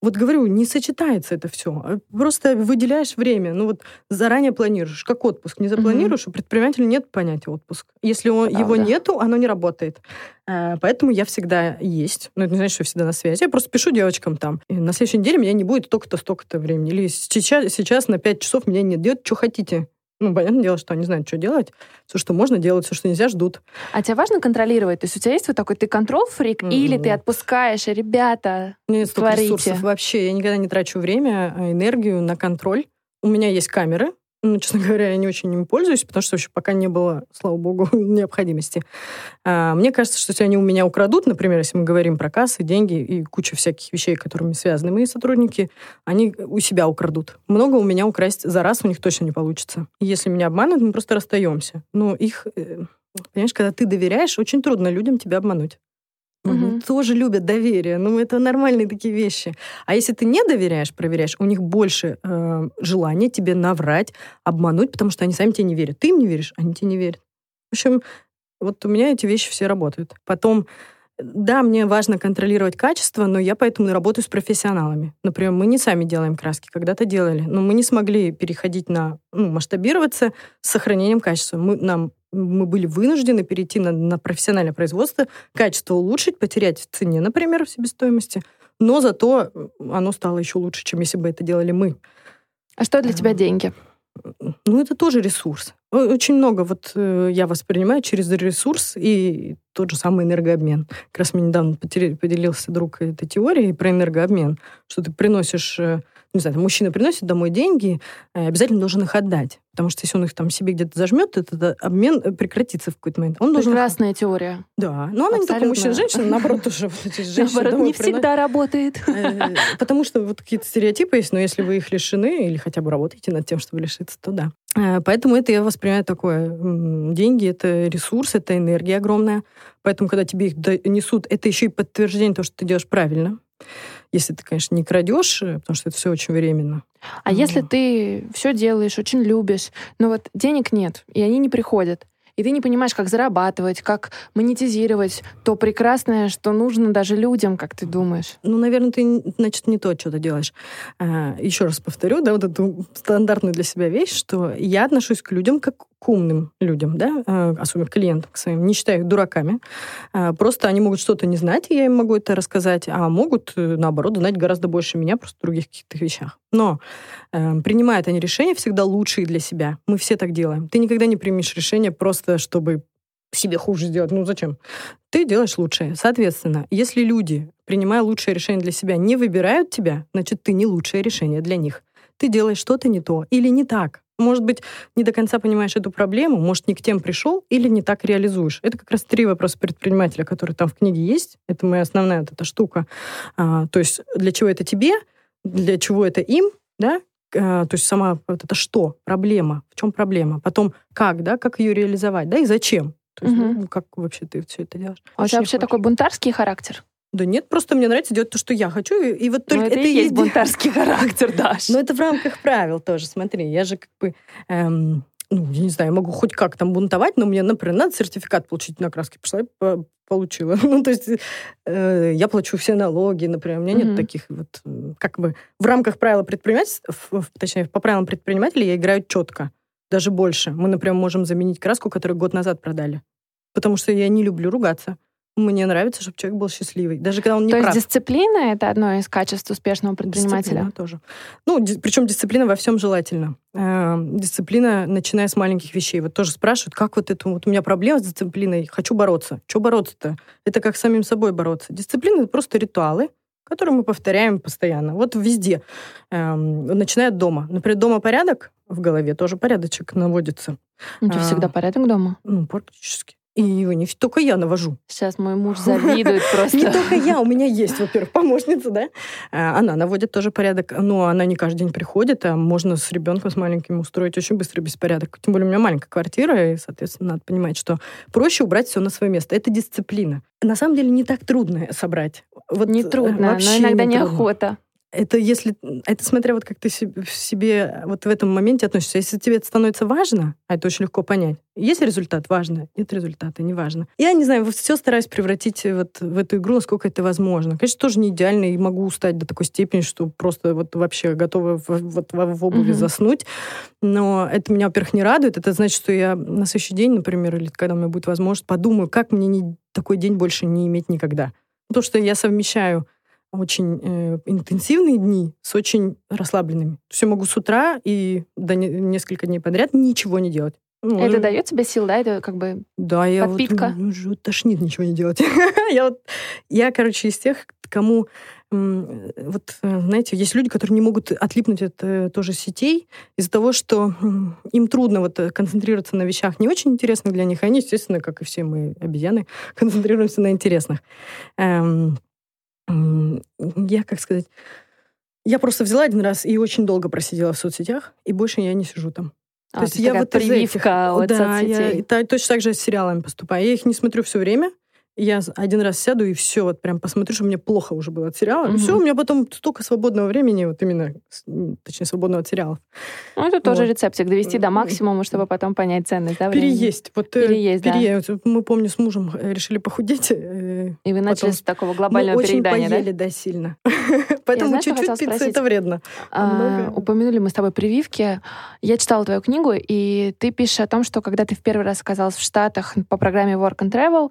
Вот говорю, не сочетается это все. А просто выделяешь время. Ну вот заранее планируешь, как отпуск. Не запланируешь, угу. у предпринимателя нет понятия отпуск. Если он, его нету, оно не работает. А, поэтому я всегда есть. Ну, это не значит, что я всегда на связи. Я просто пишу девочкам там. На следующей неделе меня не будет столько-то, столько-то времени. Или сейчас, сейчас на 5 часов меня нет. Делать, что хотите. Ну, понятное дело, что они знают, что делать. Все, что можно делать, все, что нельзя, ждут. А тебе важно контролировать? То есть у тебя есть вот такой, ты контрол-фрик, mm-hmm. или ты отпускаешь, ребята, Нет столько творите. ресурсов вообще. Я никогда не трачу время, а энергию на контроль. У меня есть камеры, ну, честно говоря, я не очень им пользуюсь, потому что вообще пока не было, слава богу, необходимости. А, мне кажется, что если они у меня украдут, например, если мы говорим про кассы, деньги и куча всяких вещей, которыми связаны мои сотрудники, они у себя украдут. Много у меня украсть за раз у них точно не получится. если меня обманут, мы просто расстаемся. Но их, э, понимаешь, когда ты доверяешь, очень трудно людям тебя обмануть. Угу. Тоже любят доверие. Ну, это нормальные такие вещи. А если ты не доверяешь, проверяешь, у них больше э, желания тебе наврать, обмануть, потому что они сами тебе не верят. Ты им не веришь, они тебе не верят. В общем, вот у меня эти вещи все работают. Потом, да, мне важно контролировать качество, но я поэтому работаю с профессионалами. Например, мы не сами делаем краски, когда-то делали, но мы не смогли переходить на ну, масштабироваться с сохранением качества. Мы, нам мы были вынуждены перейти на, на профессиональное производство, качество улучшить, потерять в цене, например, в себестоимости, но зато оно стало еще лучше, чем если бы это делали мы. А что для тебя деньги? Ну, это тоже ресурс. Очень много вот э, я воспринимаю через ресурс и тот же самый энергообмен. Как раз мне недавно поделился друг этой теорией про энергообмен, что ты приносишь э, не знаю, мужчина приносит домой деньги, э, обязательно должен их отдать. Потому что если он их там себе где-то зажмет, этот обмен э, прекратится в какой-то момент. Он должен... Прекрасная теория. Да. Но она Абсолютно. не только мужчина женщина, наоборот, тоже Наоборот, не всегда работает. Э, потому что вот какие-то стереотипы есть, но если вы их лишены или хотя бы работаете над тем, чтобы лишиться, то да. Поэтому это я воспринимаю такое. Деньги — это ресурс, это энергия огромная. Поэтому, когда тебе их несут, это еще и подтверждение того, что ты делаешь правильно. Если ты, конечно, не крадешь, э, потому что это все очень временно. А ну. если ты все делаешь, очень любишь, но вот денег нет, и они не приходят, и ты не понимаешь, как зарабатывать, как монетизировать то прекрасное, что нужно даже людям, как ты думаешь? Ну, наверное, ты, значит, не то, что ты делаешь. А, еще раз повторю, да, вот эту стандартную для себя вещь, что я отношусь к людям как к умным людям, да, а, особенно клиентам к своим, не считаю их дураками. А, просто они могут что-то не знать, и я им могу это рассказать, а могут, э, наоборот, знать гораздо больше меня просто в других каких-то вещах. Но э, принимают они решения всегда лучшие для себя. Мы все так делаем. Ты никогда не примешь решение просто, чтобы себе хуже сделать. Ну зачем? Ты делаешь лучшее. Соответственно, если люди, принимая лучшее решение для себя, не выбирают тебя, значит, ты не лучшее решение для них. Ты делаешь что-то не то или не так может быть, не до конца понимаешь эту проблему, может, не к тем пришел или не так реализуешь. Это как раз три вопроса предпринимателя, которые там в книге есть. Это моя основная вот эта штука. А, то есть для чего это тебе, для чего это им, да, а, то есть сама вот это что, проблема, в чем проблема, потом как, да, как ее реализовать, да, и зачем. То есть, угу. ну, как вообще ты все это делаешь? А у тебя вообще такой бунтарский характер? Да нет, просто мне нравится делать то, что я хочу, и, и вот только это, это и есть бунтарский характер, Даш. Но это в рамках правил тоже, смотри, я же как бы... Эм, ну, я не знаю, я могу хоть как там бунтовать, но мне, например, надо сертификат получить на краске. Пошла и получила. ну, то есть э, я плачу все налоги, например. У меня mm-hmm. нет таких вот... Как бы в рамках правил предпринимательства, точнее, по правилам предпринимателя я играю четко. Даже больше. Мы, например, можем заменить краску, которую год назад продали. Потому что я не люблю ругаться. Мне нравится, чтобы человек был счастливый, даже когда он не То прав. есть дисциплина — это одно из качеств успешного предпринимателя? Дисциплина тоже. Ну, ди- причем дисциплина во всем желательно. Э, дисциплина, начиная с маленьких вещей. Вот тоже спрашивают, как вот это... Вот у меня проблема с дисциплиной, хочу бороться. Что бороться-то? Это как с самим собой бороться. Дисциплина — это просто ритуалы, которые мы повторяем постоянно. Вот везде. Эм, начиная от дома. Например, дома порядок, в голове тоже порядочек наводится. У тебя а, всегда порядок дома? Ну, практически. И не только я навожу. Сейчас мой муж завидует просто. Не только я, у меня есть, во-первых, помощница, да. А, она наводит тоже порядок, но она не каждый день приходит, а можно с ребенком, с маленьким устроить очень быстрый беспорядок. Тем более у меня маленькая квартира, и, соответственно, надо понимать, что проще убрать все на свое место. Это дисциплина. На самом деле не так трудно собрать. Вот не трудно, но иногда не неохота. Это если, это смотря вот как ты себе, в себе вот в этом моменте относишься. Если тебе это становится важно, а это очень легко понять, есть результат, важно, нет результата, не важно. Я не знаю, все стараюсь превратить вот в эту игру, насколько это возможно. Конечно, тоже не идеально, и могу устать до такой степени, что просто вот вообще готова в, вот в обуви mm-hmm. заснуть. Но это меня, во-первых, не радует. Это значит, что я на следующий день, например, или когда у меня будет возможность, подумаю, как мне не, такой день больше не иметь никогда. То, что я совмещаю очень э, интенсивные дни с очень расслабленными. Все могу с утра и до не, несколько дней подряд ничего не делать. Ну, это дает тебе сил, да? Это как бы да, я подпитка? Вот, ну, уже тошнит ничего не делать. я, вот, я, короче, из тех, кому вот, э, знаете, есть люди, которые не могут отлипнуть от э, тоже сетей из-за того, что им трудно вот э, концентрироваться на вещах не очень интересных для них. Они, естественно, как и все мы обезьяны, концентрируемся на интересных. Эм, я, как сказать, я просто взяла один раз и очень долго просидела в соцсетях, и больше я не сижу там. А, то, то есть я вот прививка этих, от да, соцсетей. Я, точно так же с сериалами поступаю. Я их не смотрю все время, я один раз сяду и все, вот прям посмотрю, что мне плохо уже было от сериала. Mm-hmm. Все, у меня потом столько свободного времени, вот именно, точнее, свободного от сериалов. Ну, это тоже вот. рецептик, довести до максимума, чтобы потом понять ценность, да, времени? Переесть. Вот, э, Переесть, переесть. Да. Мы, помню, с мужем э, решили похудеть. Э, и вы начали с такого глобального мы переедания, очень поели, да, сильно. Поэтому чуть-чуть пицца это вредно. А, упомянули мы с тобой прививки. Я читала твою книгу, и ты пишешь о том, что когда ты в первый раз оказалась в Штатах по программе Work and Travel,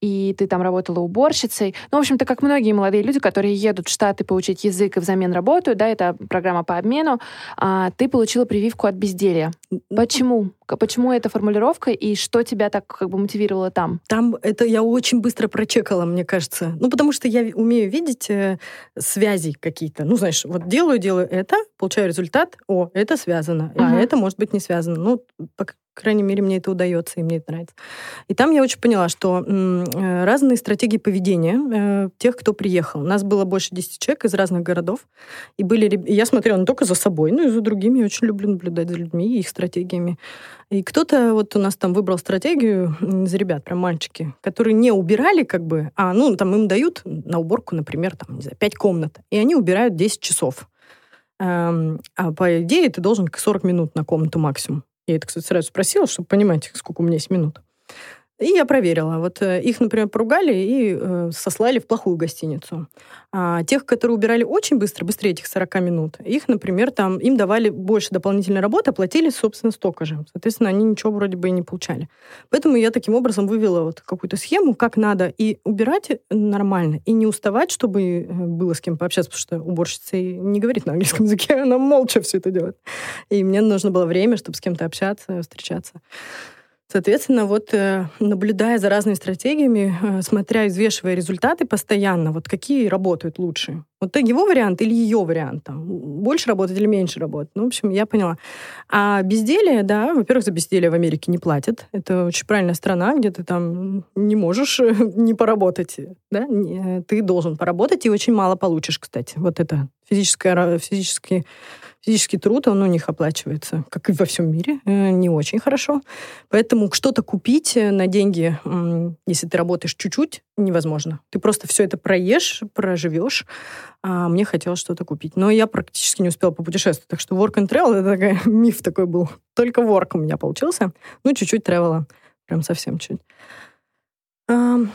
и ты там работала уборщицей. Ну, в общем-то, как многие молодые люди, которые едут в Штаты получить язык и взамен работают, да, это программа по обмену, а, ты получила прививку от безделья. Почему? Почему эта формулировка и что тебя так как бы мотивировало там? Там это я очень быстро прочекала, мне кажется. Ну, потому что я умею видеть э, связи какие-то. Ну, знаешь, вот делаю, делаю это, получаю результат, о, это связано, uh-huh. а это может быть не связано. Ну, крайней мере, мне это удается, и мне это нравится. И там я очень поняла, что э, разные стратегии поведения э, тех, кто приехал. У нас было больше 10 человек из разных городов, и были... Я смотрела не только за собой, но и за другими. Я очень люблю наблюдать за людьми и их стратегиями. И кто-то вот у нас там выбрал стратегию из ребят, прям мальчики, которые не убирали как бы, а ну там им дают на уборку, например, там, не знаю, 5 комнат, и они убирают 10 часов. Эм, а по идее ты должен 40 минут на комнату максимум. Я это, кстати, сразу спросила, чтобы понимать, сколько у меня есть минут. И я проверила. Вот э, их, например, поругали и э, сослали в плохую гостиницу. А тех, которые убирали очень быстро, быстрее этих 40 минут, их, например, там, им давали больше дополнительной работы, оплатили, собственно, столько же. Соответственно, они ничего вроде бы и не получали. Поэтому я таким образом вывела вот какую-то схему, как надо и убирать нормально, и не уставать, чтобы э, было с кем пообщаться, потому что уборщица не говорит на английском языке, она молча все это делает. И мне нужно было время, чтобы с кем-то общаться, встречаться. Соответственно, вот э, наблюдая за разными стратегиями, э, смотря, извешивая результаты постоянно, вот какие работают лучше. Вот его вариант или ее вариант, там, больше работать или меньше работать. Ну, в общем, я поняла. А безделие, да, во-первых, за безделие в Америке не платят. Это очень правильная страна, где ты там не можешь не поработать, да, ты должен поработать и очень мало получишь, кстати. Вот это физическое, физически физический труд, он у них оплачивается, как и во всем мире, э, не очень хорошо. Поэтому что-то купить э, на деньги, если ты работаешь чуть-чуть, невозможно. Ты просто все это проешь, проживешь. А мне хотелось что-то купить. Но я практически не успела попутешествовать. Так что work and travel — это такой миф такой был. Только work у меня получился. Ну, чуть-чуть тревела. Прям совсем чуть.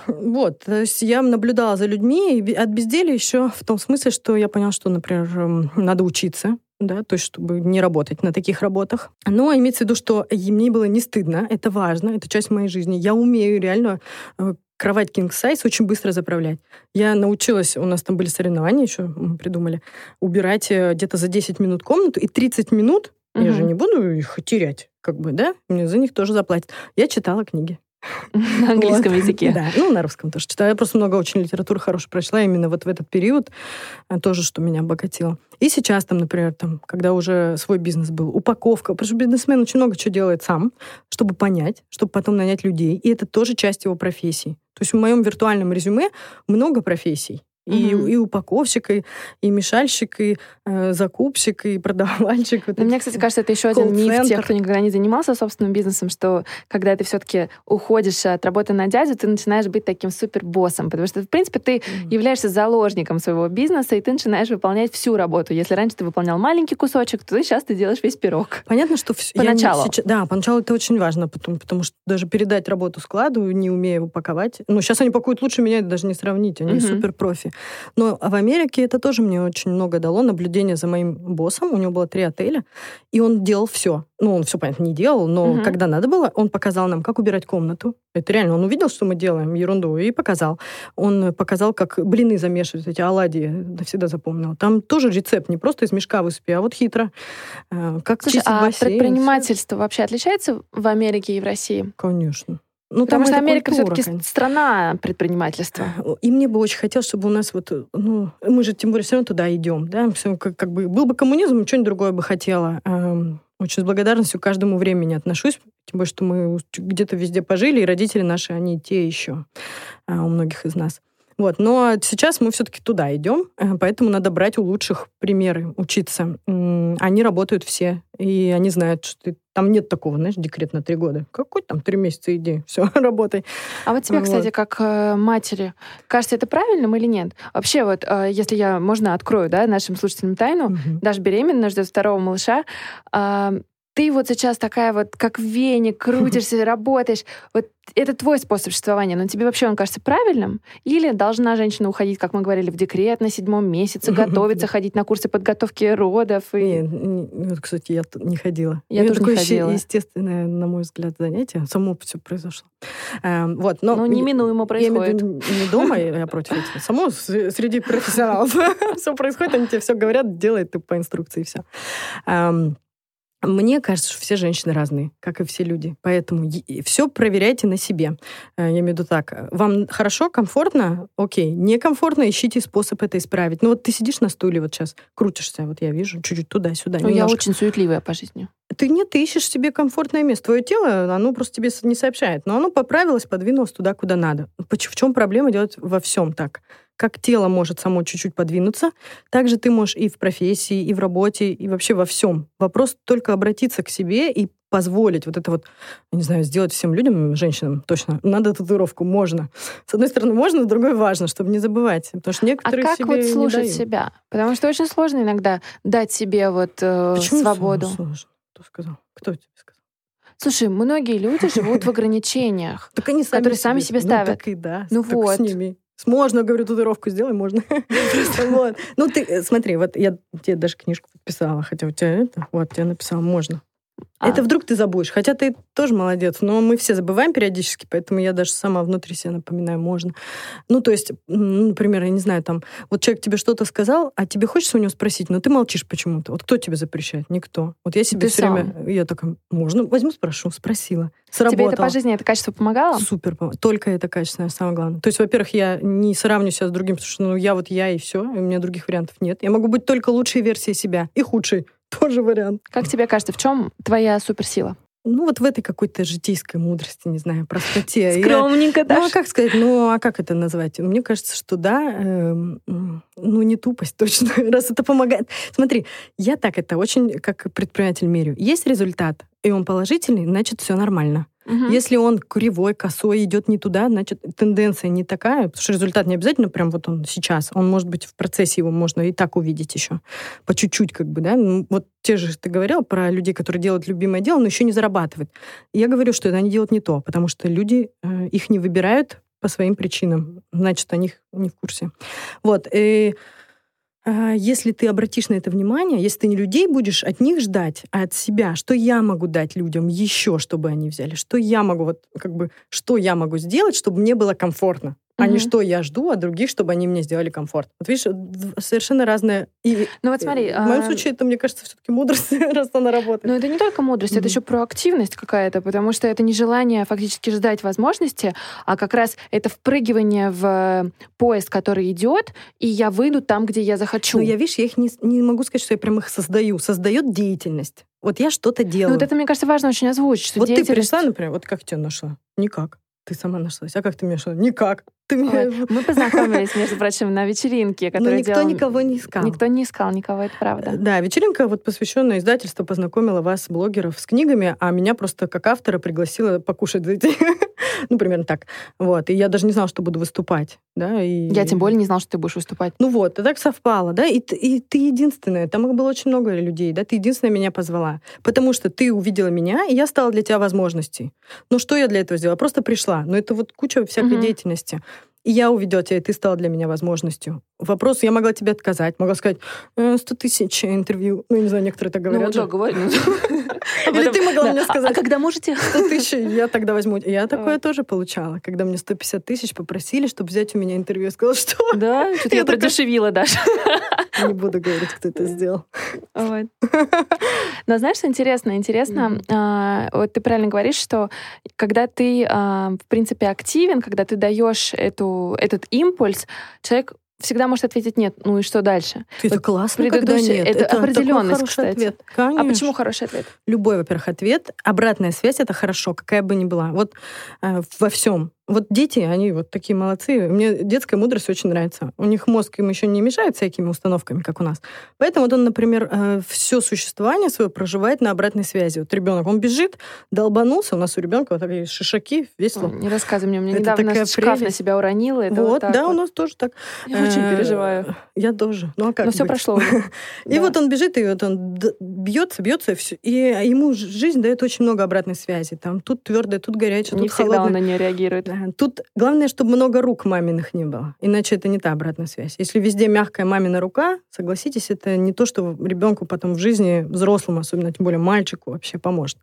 Вот, то есть я наблюдала за людьми от безделия еще в том смысле, что я поняла, что, например, надо учиться, да, то есть чтобы не работать на таких работах. Но имеется в виду, что мне было не стыдно, это важно, это часть моей жизни. Я умею реально э, кровать king size очень быстро заправлять. Я научилась, у нас там были соревнования еще, мы придумали, убирать э, где-то за 10 минут комнату, и 30 минут, угу. я же не буду их терять, как бы, да, мне за них тоже заплатят. Я читала книги. На английском вот. языке. Да, ну, на русском тоже читаю. Я просто много очень литературы хорошей прочла именно вот в этот период, э, тоже, что меня обогатило. И сейчас там, например, там, когда уже свой бизнес был, упаковка, потому что бизнесмен очень много чего делает сам, чтобы понять, чтобы потом нанять людей, и это тоже часть его профессии. То есть в моем виртуальном резюме много профессий. И, угу. и упаковщик, и, и мешальщик, и э, закупщик, и продавальщик. Вот мне, кстати, кажется, это еще один миф тех, кто никогда не занимался собственным бизнесом, что когда ты все-таки уходишь от работы на дядю, ты начинаешь быть таким супер-боссом, потому что, в принципе, ты mm. являешься заложником своего бизнеса, и ты начинаешь выполнять всю работу. Если раньше ты выполнял маленький кусочек, то сейчас ты делаешь весь пирог. Понятно, что... Все, поначалу. Сейчас, да, поначалу это очень важно, потому, потому что даже передать работу складу, не умея упаковать. Ну, сейчас они пакуют лучше меня, это даже не сравнить, они mm-hmm. супер профи. Но в Америке это тоже мне очень много дало, наблюдение за моим боссом. У него было три отеля, и он делал все. Ну, он все, понятно, не делал, но угу. когда надо было, он показал нам, как убирать комнату. Это реально, он увидел, что мы делаем ерунду, и показал. Он показал, как блины замешивать, эти оладьи, навсегда запомнил. Там тоже рецепт, не просто из мешка высыпи, а вот хитро. Э, как Слушай, а бассейн, предпринимательство вообще отличается в Америке и в России? Конечно. Ну, Потому что Америка все-таки страна предпринимательства. И мне бы очень хотелось, чтобы у нас вот, ну, мы же тем более все равно туда идем, да, все как, как бы, был бы коммунизм, что-нибудь другое бы хотела. Очень с благодарностью к каждому времени отношусь, тем более, что мы где-то везде пожили, и родители наши, они те еще а, у многих из нас. Вот. Но сейчас мы все-таки туда идем, э, поэтому надо брать у лучших примеры, учиться. Они работают все, и они знают, что там нет такого, знаешь, декрет на три года. Какой там три месяца иди, все, работай. А вот тебе, вот. кстати, как э, матери, кажется это правильным или нет? Вообще вот, э, если я, можно, открою, да, нашим слушателям тайну, угу. даже беременна, ждет второго малыша, э, ты вот сейчас такая вот, как веник, крутишься, работаешь. Вот это твой способ существования, но тебе вообще он кажется правильным? Или должна женщина уходить, как мы говорили, в декрет на седьмом месяце, готовиться, ходить на курсы подготовки родов? И... Нет, вот, кстати, я не ходила. Я тоже не ходила. естественное, на мой взгляд, занятие. Само все произошло. Эм, вот, но... Ну, неминуемо происходит. Я не дома, я против этого. Само среди профессионалов все происходит, они тебе все говорят, делай ты по инструкции, все. Мне кажется, что все женщины разные, как и все люди. Поэтому все проверяйте на себе. Э, я имею в виду так. Вам хорошо, комфортно? Окей. Некомфортно, ищите способ это исправить. Ну вот ты сидишь на стуле вот сейчас, крутишься, вот я вижу, чуть-чуть туда-сюда. Ну, я очень суетливая по жизни. Ты нет, ты ищешь себе комфортное место. Твое тело, оно просто тебе не сообщает. Но оно поправилось, подвинулось туда, куда надо. В чем проблема делать во всем так? Как тело может само чуть-чуть подвинуться, так же ты можешь и в профессии, и в работе, и вообще во всем. Вопрос только обратиться к себе и позволить вот это вот, не знаю, сделать всем людям, женщинам точно, надо татуировку, можно. С одной стороны, можно, с другой важно, чтобы не забывать. Потому что некоторые а как вот слушать себя? Потому что очень сложно иногда дать себе вот э, Почему свободу. Сложно? Кто сказал? Кто тебе сказал? Слушай, многие люди живут в ограничениях, которые сами себе ставят. Ну так и да. Ну вот. Сними. Можно, говорю, татуировку сделай, можно. вот. Ну, ты э, смотри, вот я тебе даже книжку подписала, хотя у тебя это, вот, я написала, можно. А. Это вдруг ты забудешь. Хотя ты тоже молодец, но мы все забываем периодически, поэтому я даже сама внутри себя напоминаю, можно. Ну, то есть, ну, например, я не знаю, там, вот человек тебе что-то сказал, а тебе хочется у него спросить, но ты молчишь почему-то. Вот кто тебе запрещает? Никто. Вот я себе ты все сам. время, я такая, можно, возьму, спрошу, спросила. Сработало. Тебе это по жизни, это качество помогало? Супер, только это качество, самое главное. То есть, во-первых, я не сравню себя с другим, потому что, ну, я вот я и все, и у меня других вариантов нет. Я могу быть только лучшей версией себя и худшей. Тоже вариант. Как тебе кажется, в чем твоя суперсила? Ну, вот в этой какой-то житейской мудрости, не знаю, простоте. Скромненько, да? Ну, а как сказать, ну, а как это назвать? Мне кажется, что да, э, ну, не тупость точно, раз это помогает. Смотри, я так это очень, как предприниматель мерю. Есть результат, и он положительный, значит, все нормально. Угу. Если он кривой, косой, идет не туда, значит, тенденция не такая, потому что результат не обязательно прям вот он сейчас. Он может быть в процессе, его можно и так увидеть еще. По чуть-чуть как бы, да. Ну, вот те же ты говорил про людей, которые делают любимое дело, но еще не зарабатывают. Я говорю, что это они делают не то, потому что люди э, их не выбирают по своим причинам. Значит, они не в курсе. Вот. И если ты обратишь на это внимание, если ты не людей будешь от них ждать, а от себя, что я могу дать людям еще, чтобы они взяли, что я могу вот как бы, что я могу сделать, чтобы мне было комфортно а не что я жду от других, чтобы они мне сделали комфорт. Вот видишь, совершенно разное. И ну вот смотри, в моем а... случае это, мне кажется, все-таки мудрость, раз она работает. Но это не только мудрость, mm-hmm. это еще проактивность какая-то, потому что это не желание фактически ждать возможности, а как раз это впрыгивание в поезд, который идет, и я выйду там, где я захочу. Ну я, видишь, я их не, не могу сказать, что я прям их создаю. Создает деятельность. Вот я что-то делаю. Ну вот это, мне кажется, важно очень озвучить. Что вот деятельность... ты пришла, например, вот как тебя нашла? Никак. Ты сама нашлась. А как ты меня нашла? Никак. Ты меня... Мы познакомились, между прочим, на вечеринке, которую Но никто делал... никого не искал. Никто не искал никого, это правда. Да, вечеринка, вот посвященная издательству, познакомила вас, блогеров, с книгами, а меня просто как автора пригласила покушать за эти ну, примерно так. Вот. И я даже не знала, что буду выступать. Да, и... Я тем более не знала, что ты будешь выступать. Ну вот, и так совпало, да, и, и ты единственная. Там было очень много людей, да, ты единственная меня позвала. Потому что ты увидела меня, и я стала для тебя возможностей. Ну, что я для этого сделала? Просто пришла. Но это вот куча всякой угу. деятельности. И я увидела тебя, и ты стала для меня возможностью. Вопрос, я могла тебе отказать, могла сказать, «Э, 100 тысяч интервью. Ну, не знаю, некоторые так говорят. Ну, да, говорю. Или ты могла мне А сказать, когда можете? 100 тысяч, я тогда возьму. Я такое тоже получала, когда мне 150 тысяч попросили, чтобы взять у меня интервью. Я сказала, что Да, что-то Я я продешевила даже. Не буду говорить, кто это сделал. Вот. Но знаешь, что интересно? Интересно, а, вот ты правильно говоришь, что когда ты, а, в принципе, активен, когда ты даешь эту, этот импульс, человек всегда может ответить нет. Ну и что дальше? Это Вот классно, когда предыдущий- нет. это такой определенность, кстати. ответ. А Конечно. почему хороший ответ? Любой, во-первых, ответ. Обратная связь — это хорошо, какая бы ни была. Вот э, во всем. Вот дети, они вот такие молодцы. Мне детская мудрость очень нравится. У них мозг им еще не мешает всякими установками, как у нас. Поэтому вот он, например, все существование свое проживает на обратной связи. Вот ребенок, он бежит, долбанулся. У нас у ребенка вот такие шишаки, весело. Не рассказывай мне, у меня Это недавно такая шкаф на прелесть. себя уронила. Это вот, вот, так да, вот. у нас тоже так. Я очень Э, переживаю. Я тоже. Ну а как Но все быть? прошло. И вот он бежит, и вот он бьется, бьется, и, ему жизнь дает очень много обратной связи. Там тут твердое, тут горячее, Не тут всегда он холодное. на нее реагирует. Да, Тут главное, чтобы много рук маминых не было. Иначе это не та обратная связь. Если везде мягкая мамина рука, согласитесь, это не то, что ребенку потом в жизни, взрослому, особенно, тем более мальчику, вообще поможет.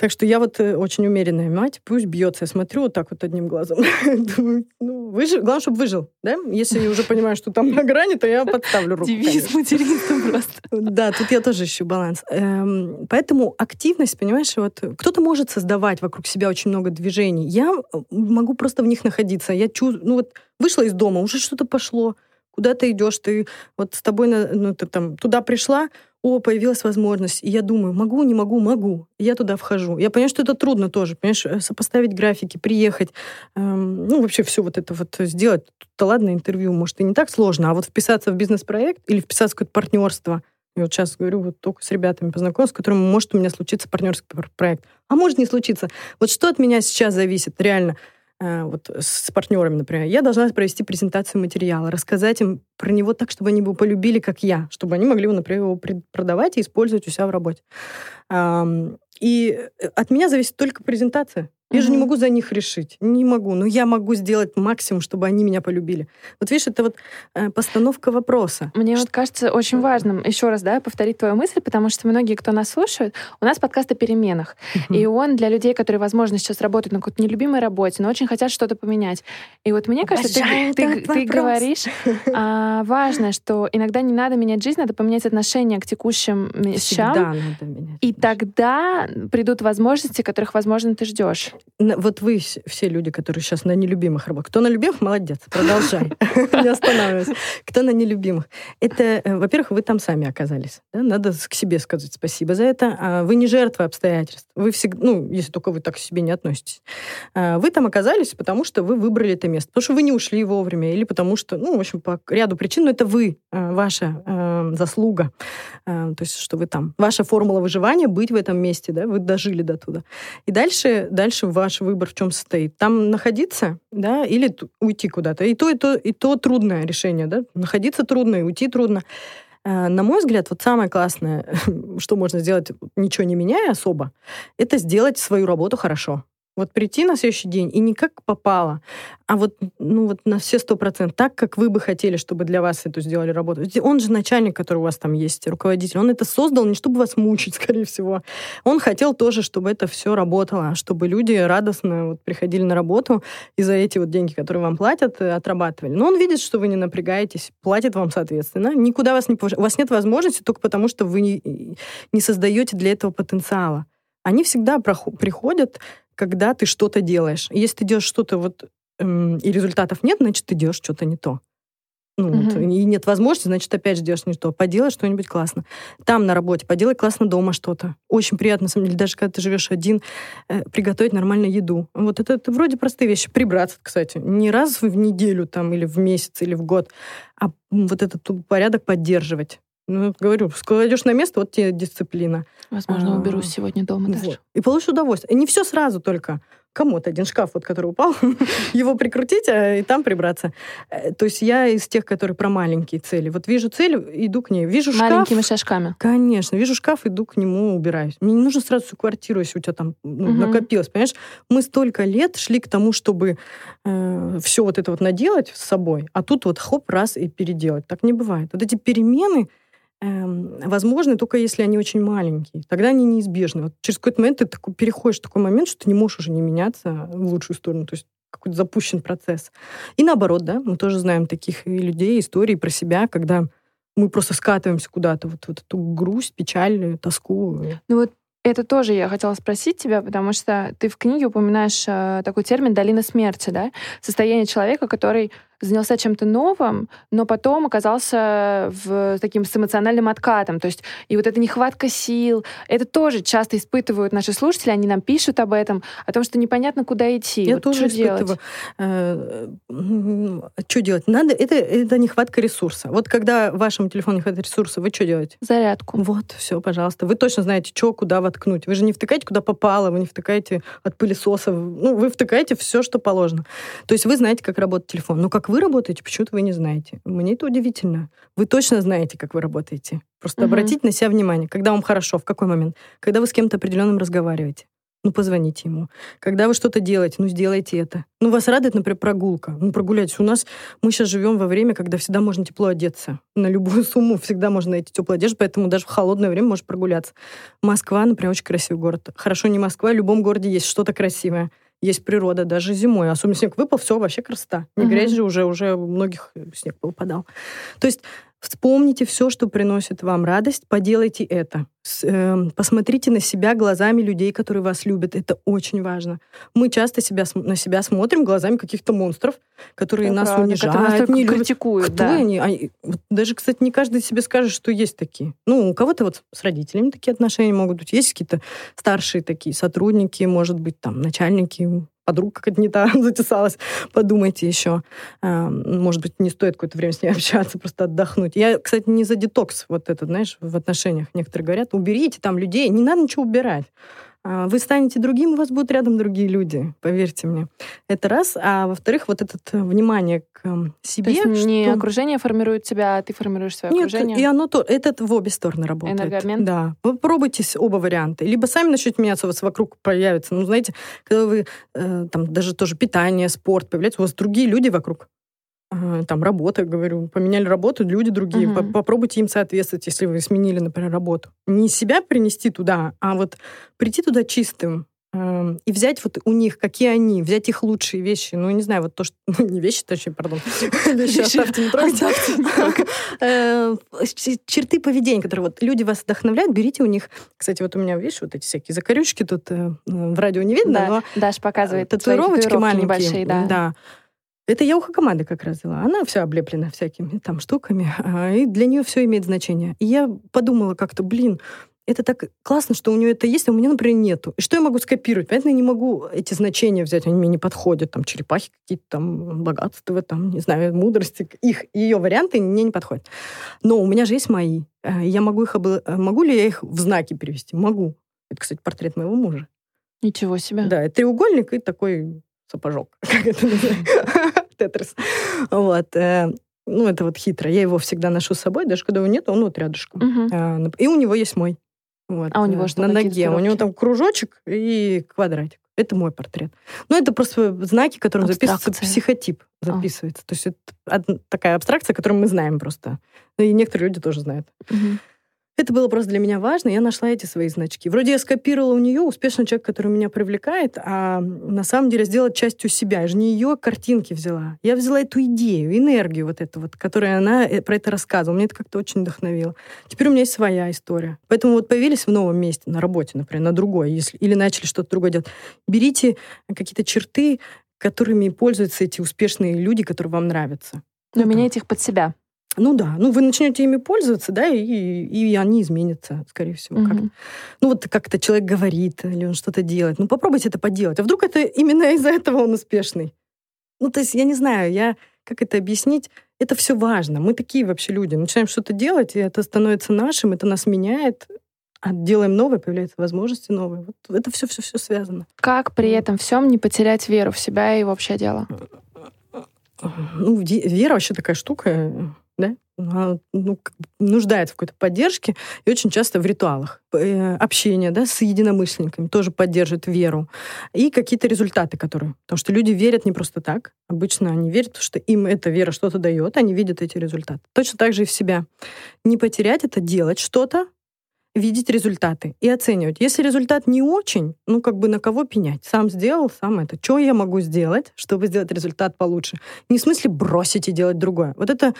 Так что я вот э, очень умеренная мать, пусть бьется. Я смотрю вот так вот одним глазом. Думаю, ну, выжил. Главное, чтобы выжил. Да? Если я уже понимаю, что там на грани, то я подставлю руку. Девиз материнства просто. Да, тут я тоже ищу баланс. Эм, Поэтому активность, понимаешь, вот кто-то может создавать вокруг себя очень много движений. Я э, могу просто в них находиться. Я чувствую, ну вот вышла из дома, уже что-то пошло. Куда ты идешь, ты вот с тобой, ну ты там туда пришла, о, появилась возможность. И я думаю, могу, не могу, могу. Я туда вхожу. Я понимаю, что это трудно тоже, понимаешь, э, сопоставить графики, приехать, эм, ну вообще все вот это вот сделать. Тут-то ладно, интервью, может, и не так сложно, а вот вписаться в бизнес-проект или вписаться в какое-то партнерство, я вот сейчас говорю, вот только с ребятами познакомился, с которыми может у меня случиться партнерский пр- проект. А может не случиться. Вот что от меня сейчас зависит, реально, вот с партнерами, например. Я должна провести презентацию материала, рассказать им про него так, чтобы они его полюбили, как я, чтобы они могли, например, его продавать и использовать у себя в работе. И э, от меня зависит только презентация. Я же не могу за них решить. Не могу. Но я могу сделать максимум, чтобы они меня полюбили. Вот видишь, это вот э, постановка вопроса. Мне вот кажется очень важным еще раз, да, повторить твою мысль, потому что многие, кто нас слушает, у нас подкаст о переменах. И он для людей, которые, возможно, сейчас работают на какой-то нелюбимой работе, но очень хотят что-то поменять. И вот мне кажется, ты, Обожаю ты- ты говоришь, а, важно, что иногда не надо менять жизнь, надо поменять отношение к текущим вещам. Всегда надо менять. И тогда придут возможности, которых, возможно, ты ждешь. Вот вы все люди, которые сейчас на нелюбимых работают. Кто на любимых, молодец, продолжай. Не останавливайся. Кто на нелюбимых. Это, э, во-первых, вы там сами оказались. Надо к себе сказать спасибо за это. А Вы не жертва обстоятельств. Вы всегда, ну, если только вы так к себе не относитесь. А, Вы там оказались, потому что вы выбрали это место. Потому что вы не ушли вовремя. Или потому что, ну, в общем, по ряду причин, но это вы, э, ваша э, заслуга. То есть, что вы там. Ваша формула выживания — быть в этом месте, да, вы дожили до туда. И дальше, дальше ваш выбор в чем состоит? Там находиться, да, или уйти куда-то. И то, и то, и то трудное решение, да. Находиться трудно, и уйти трудно. Э, На мой взгляд, вот самое классное, что можно сделать, ничего не меняя особо, это сделать свою работу хорошо. Вот прийти на следующий день и не как попало, а вот, ну, вот на все сто процентов, так, как вы бы хотели, чтобы для вас эту сделали работу. Он же начальник, который у вас там есть, руководитель. Он это создал не чтобы вас мучить, скорее всего. Он хотел тоже, чтобы это все работало, чтобы люди радостно вот приходили на работу и за эти вот деньги, которые вам платят, э, отрабатывали. Но он видит, что вы не напрягаетесь, платит вам соответственно. Никуда вас не повышает. У вас нет возможности только потому, что вы не, создаете для этого потенциала. Они всегда приходят, когда ты что-то делаешь. Если ты делаешь что-то вот эм, и результатов нет, значит, ты делаешь что-то не то. Ну, вот, Мгм. и нет возможности, значит, опять же делаешь не то. Поделай что-нибудь классно. Там на работе поделай классно дома что-то. Очень приятно, на самом деле, даже когда ты живешь один, э, приготовить нормальную еду. Вот это, это вроде простые вещи. Прибраться, кстати. Не раз в неделю там, или в месяц, или в год, а вот этот порядок поддерживать. Ну, говорю, складешь на место, вот тебе дисциплина. Возможно, А, уберусь сегодня дома даже. Вот. И получишь удовольствие. И не все сразу только. комод один, шкаф, вот, который упал, его прикрутить а, и там прибраться. Э, то есть я из тех, которые про маленькие цели. Вот вижу цель, иду к ней. Вижу шкаф. Маленькими шажками. Конечно. Вижу шкаф, иду к нему, убираюсь. Мне не нужно сразу всю квартиру, если у тебя там ну, угу. накопилось, понимаешь? Мы столько лет шли к тому, чтобы э, все вот это вот наделать с собой, а тут вот хоп, раз и переделать. Так не бывает. Вот эти перемены, эм, возможны только если они очень маленькие. Тогда они неизбежны. Вот через какой-то момент ты такой, переходишь в такой момент, что ты не можешь уже не меняться в лучшую сторону. То есть какой-то запущен процесс. И наоборот, да, мы тоже знаем таких людей, историй про себя, когда мы просто скатываемся куда-то, вот, вот эту грусть, печаль, тоску. Ну вот это тоже я хотела спросить тебя, потому что ты в книге упоминаешь э, такой термин «долина смерти», да? Состояние человека, который занялся чем-то новым, но потом оказался в таким с эмоциональным откатом. То есть и вот эта нехватка сил, это тоже часто испытывают наши слушатели, они нам пишут об этом, о том, что непонятно, куда идти. Я вот тоже что испытываю. делать? Что делать? Надо, это, это нехватка ресурса. Вот когда вашему телефону не хватает ресурса, вы что делаете? Зарядку. Вот, все, пожалуйста. Вы точно знаете, что, куда воткнуть. Вы же не втыкаете, куда попало, вы не втыкаете от пылесоса. Ну, вы втыкаете все, что положено. То есть вы знаете, как работает телефон. Но как вы работаете, почему-то вы не знаете. Мне это удивительно. Вы точно знаете, как вы работаете. Просто угу. обратите на себя внимание. Когда вам хорошо, в какой момент? Когда вы с кем-то определенным разговариваете. Ну, позвоните ему. Когда вы что-то делаете, ну, сделайте это. Ну, вас радует, например, прогулка. Ну, прогуляйтесь. У нас, мы сейчас живем во время, когда всегда можно тепло одеться. На любую сумму всегда можно найти теплую одежду, поэтому даже в холодное время можно прогуляться. Москва, например, очень красивый город. Хорошо, не Москва, в любом городе есть что-то красивое есть природа даже зимой. Особенно снег выпал, все, вообще красота. Не угу. грязь же уже, уже многих снег выпадал. То есть Вспомните все, что приносит вам радость, поделайте это. С, э, посмотрите на себя глазами людей, которые вас любят. Это очень важно. Мы часто себя, на себя смотрим глазами каких-то монстров, которые это нас правда, унижают, которые нас не любят. критикуют. Кто да. они? А, даже, кстати, не каждый себе скажет, что есть такие. Ну, у кого-то вот с родителями такие отношения могут быть. Есть какие-то старшие такие сотрудники, может быть, там, начальники, подруга какая-то не та затесалась, подумайте еще. Эм, может быть, не стоит какое-то время с ней общаться, просто отдохнуть. Я, кстати, не за детокс вот этот, знаешь, в отношениях. Некоторые говорят, уберите там людей, не надо ничего убирать. А, вы станете другим, у вас будут рядом другие люди, поверьте мне. Это раз. А во-вторых, вот это э, внимание к себе. То есть не окружение формирует тебя, а ты формируешь свое Нет, окружение? и оно то, это в обе стороны работает. Энергообмен? Да. Попробуйте оба варианта. Либо сами начнете меняться, у вас вокруг появится. Ну, знаете, когда вы э, там даже тоже питание, спорт появляется, у вас другие люди вокруг там работа, говорю, поменяли работу, люди другие, угу. попробуйте им соответствовать, если вы сменили, например, работу. Не себя принести туда, а вот прийти туда чистым, эм, и взять вот у них, какие они, взять их лучшие вещи. Ну, не знаю, вот то, что... Ну, не вещи, точнее, пардон. Вещи оставьте, не трогайте. Э, черты поведения, которые вот люди вас вдохновляют, берите у них... Кстати, вот у меня, видишь, вот эти всякие закорючки тут э, в радио не видно, но... Даша показывает татуировочки маленькие. да. Это я у Хакамады как раз взяла. Она вся облеплена всякими там штуками, а, и для нее все имеет значение. И я подумала как-то, блин, это так классно, что у нее это есть, а у меня, например, нету. И что я могу скопировать? Понятно, я не могу эти значения взять, они мне не подходят. Там черепахи какие-то, там богатства, там, не знаю, мудрости. Их, ее варианты мне не подходят. Но у меня же есть мои. Э, я могу их... Обла... Могу ли я их в знаки перевести? Могу. Это, кстати, портрет моего мужа. Ничего себе. Да, треугольник и такой сапожок. Как это называется? Тетрис. Вот. Э, ну, это вот хитро. Я его всегда ношу с собой, даже когда его нет, он вот рядышком. Угу. И у него есть мой. Вот. А у него что? На ноге. У него там кружочек и квадратик. Это мой портрет. Ну, это просто знаки, которым Абстракция. записывается психотип. А. Записывается. А. То есть это такая абстракция, которую мы знаем просто. И некоторые люди тоже знают. Угу. Это было просто для меня важно, я нашла эти свои значки. Вроде я скопировала у нее успешный человек, который меня привлекает, а на самом деле сделать частью себя. Я же не ее картинки взяла. Я взяла эту идею, энергию вот эту вот, которую она э, про это рассказывала. Мне это как-то очень вдохновило. Теперь у меня есть своя история. Поэтому вот появились в новом месте, на работе, например, на другой, если, или начали что-то другое делать. Берите какие-то черты, которыми пользуются эти успешные люди, которые вам нравятся. Но ну, меняйте их под себя. Ну да, ну вы начнете ими пользоваться, да, и, и они изменятся, скорее всего. Угу. Как ну вот как-то человек говорит или он что-то делает. Ну попробуйте это поделать. А вдруг это именно из-за этого он успешный? Ну то есть я не знаю, я как это объяснить? Это все важно. Мы такие вообще люди. Начинаем что-то делать, и это становится нашим, это нас меняет. А делаем новое, появляются возможности новые. Вот это все-все-все связано. Как при этом всем не потерять веру в себя и в общее дело? Ну, вера вообще такая штука, да? Она, ну, нуждается в какой-то поддержке и очень часто в ритуалах. Э, общение да, с единомышленниками тоже поддерживает веру. И какие-то результаты, которые... Потому что люди верят не просто так. Обычно они верят, что им эта вера что-то дает, они видят эти результаты. Точно так же и в себя. Не потерять это, делать что-то, видеть результаты и оценивать. Если результат не очень, ну как бы на кого пенять? Сам сделал, сам это. Что я могу сделать, чтобы сделать результат получше? Не в смысле бросить и делать другое. Вот это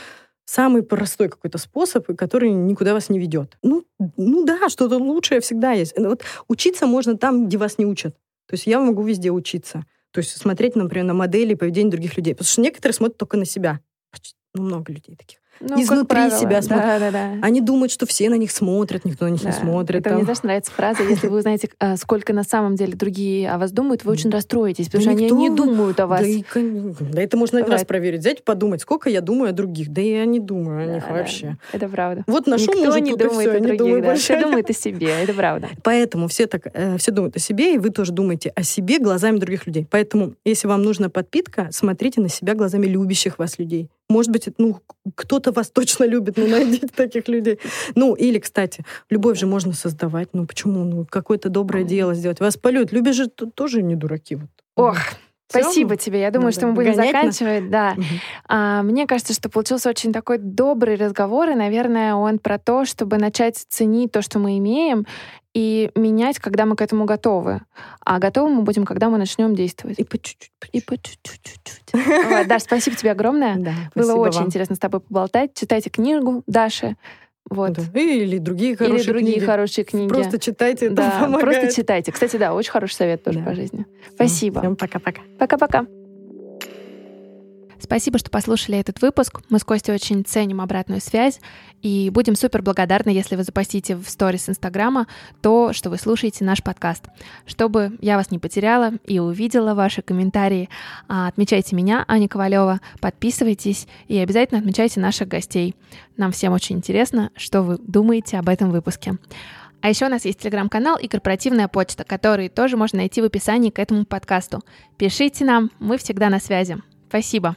самый простой какой-то способ, который никуда вас не ведет. Ну, ну да, что-то лучшее всегда есть. Вот учиться можно там, где вас не учат. То есть я могу везде учиться. То есть смотреть, например, на модели поведения других людей. Потому что некоторые смотрят только на себя. Ну, много людей таких ну, изнутри правило, себя смотрят. Да, да, да. Они думают, что все на них смотрят, никто на них да. не смотрит. Это там. мне, знаешь, нравится фраза, если вы узнаете, а, сколько на самом деле другие о вас думают, вы очень расстроитесь, потому что они не думают о вас. Да, и, да это можно один раз проверить. Взять, подумать, сколько я думаю о других. Да я не думаю о них вообще. Это правда. Вот нашел Никто мужик, не думает о других, да. Все думают о себе, это правда. Поэтому все, так, э, все думают о себе, и вы тоже думаете о себе глазами других людей. Поэтому, если вам нужна подпитка, смотрите на себя глазами любящих вас людей. Может быть, ну, кто-то вас точно любит, ну, найдите таких людей. Ну, или, кстати, любовь же можно создавать. Ну, почему? Ну, какое-то доброе дело сделать. Вас полюют. Любишь же тоже не дураки. Вот. Ох, все? Спасибо тебе. Я думаю, Надо что мы будем заканчивать. Да. Угу. А, мне кажется, что получился очень такой добрый разговор, и, наверное, он про то, чтобы начать ценить то, что мы имеем, и менять, когда мы к этому готовы. А готовы мы будем, когда мы начнем действовать. И по чуть-чуть. И по чуть-чуть. Даш, спасибо тебе огромное. Да, Было очень интересно с тобой поболтать. Читайте книгу Даши. Вот. Да. Или другие хорошие Или другие книги. хорошие книги. Просто читайте, это да, помогает. Просто читайте. Кстати, да, очень хороший совет тоже да. по жизни. Спасибо. Всем пока-пока. Пока-пока. Спасибо, что послушали этот выпуск. Мы с Костей очень ценим обратную связь и будем супер благодарны, если вы запостите в сторис Инстаграма то, что вы слушаете наш подкаст. Чтобы я вас не потеряла и увидела ваши комментарии, а, отмечайте меня, Аня Ковалева, подписывайтесь и обязательно отмечайте наших гостей. Нам всем очень интересно, что вы думаете об этом выпуске. А еще у нас есть телеграм-канал и корпоративная почта, которые тоже можно найти в описании к этому подкасту. Пишите нам, мы всегда на связи. Спасибо.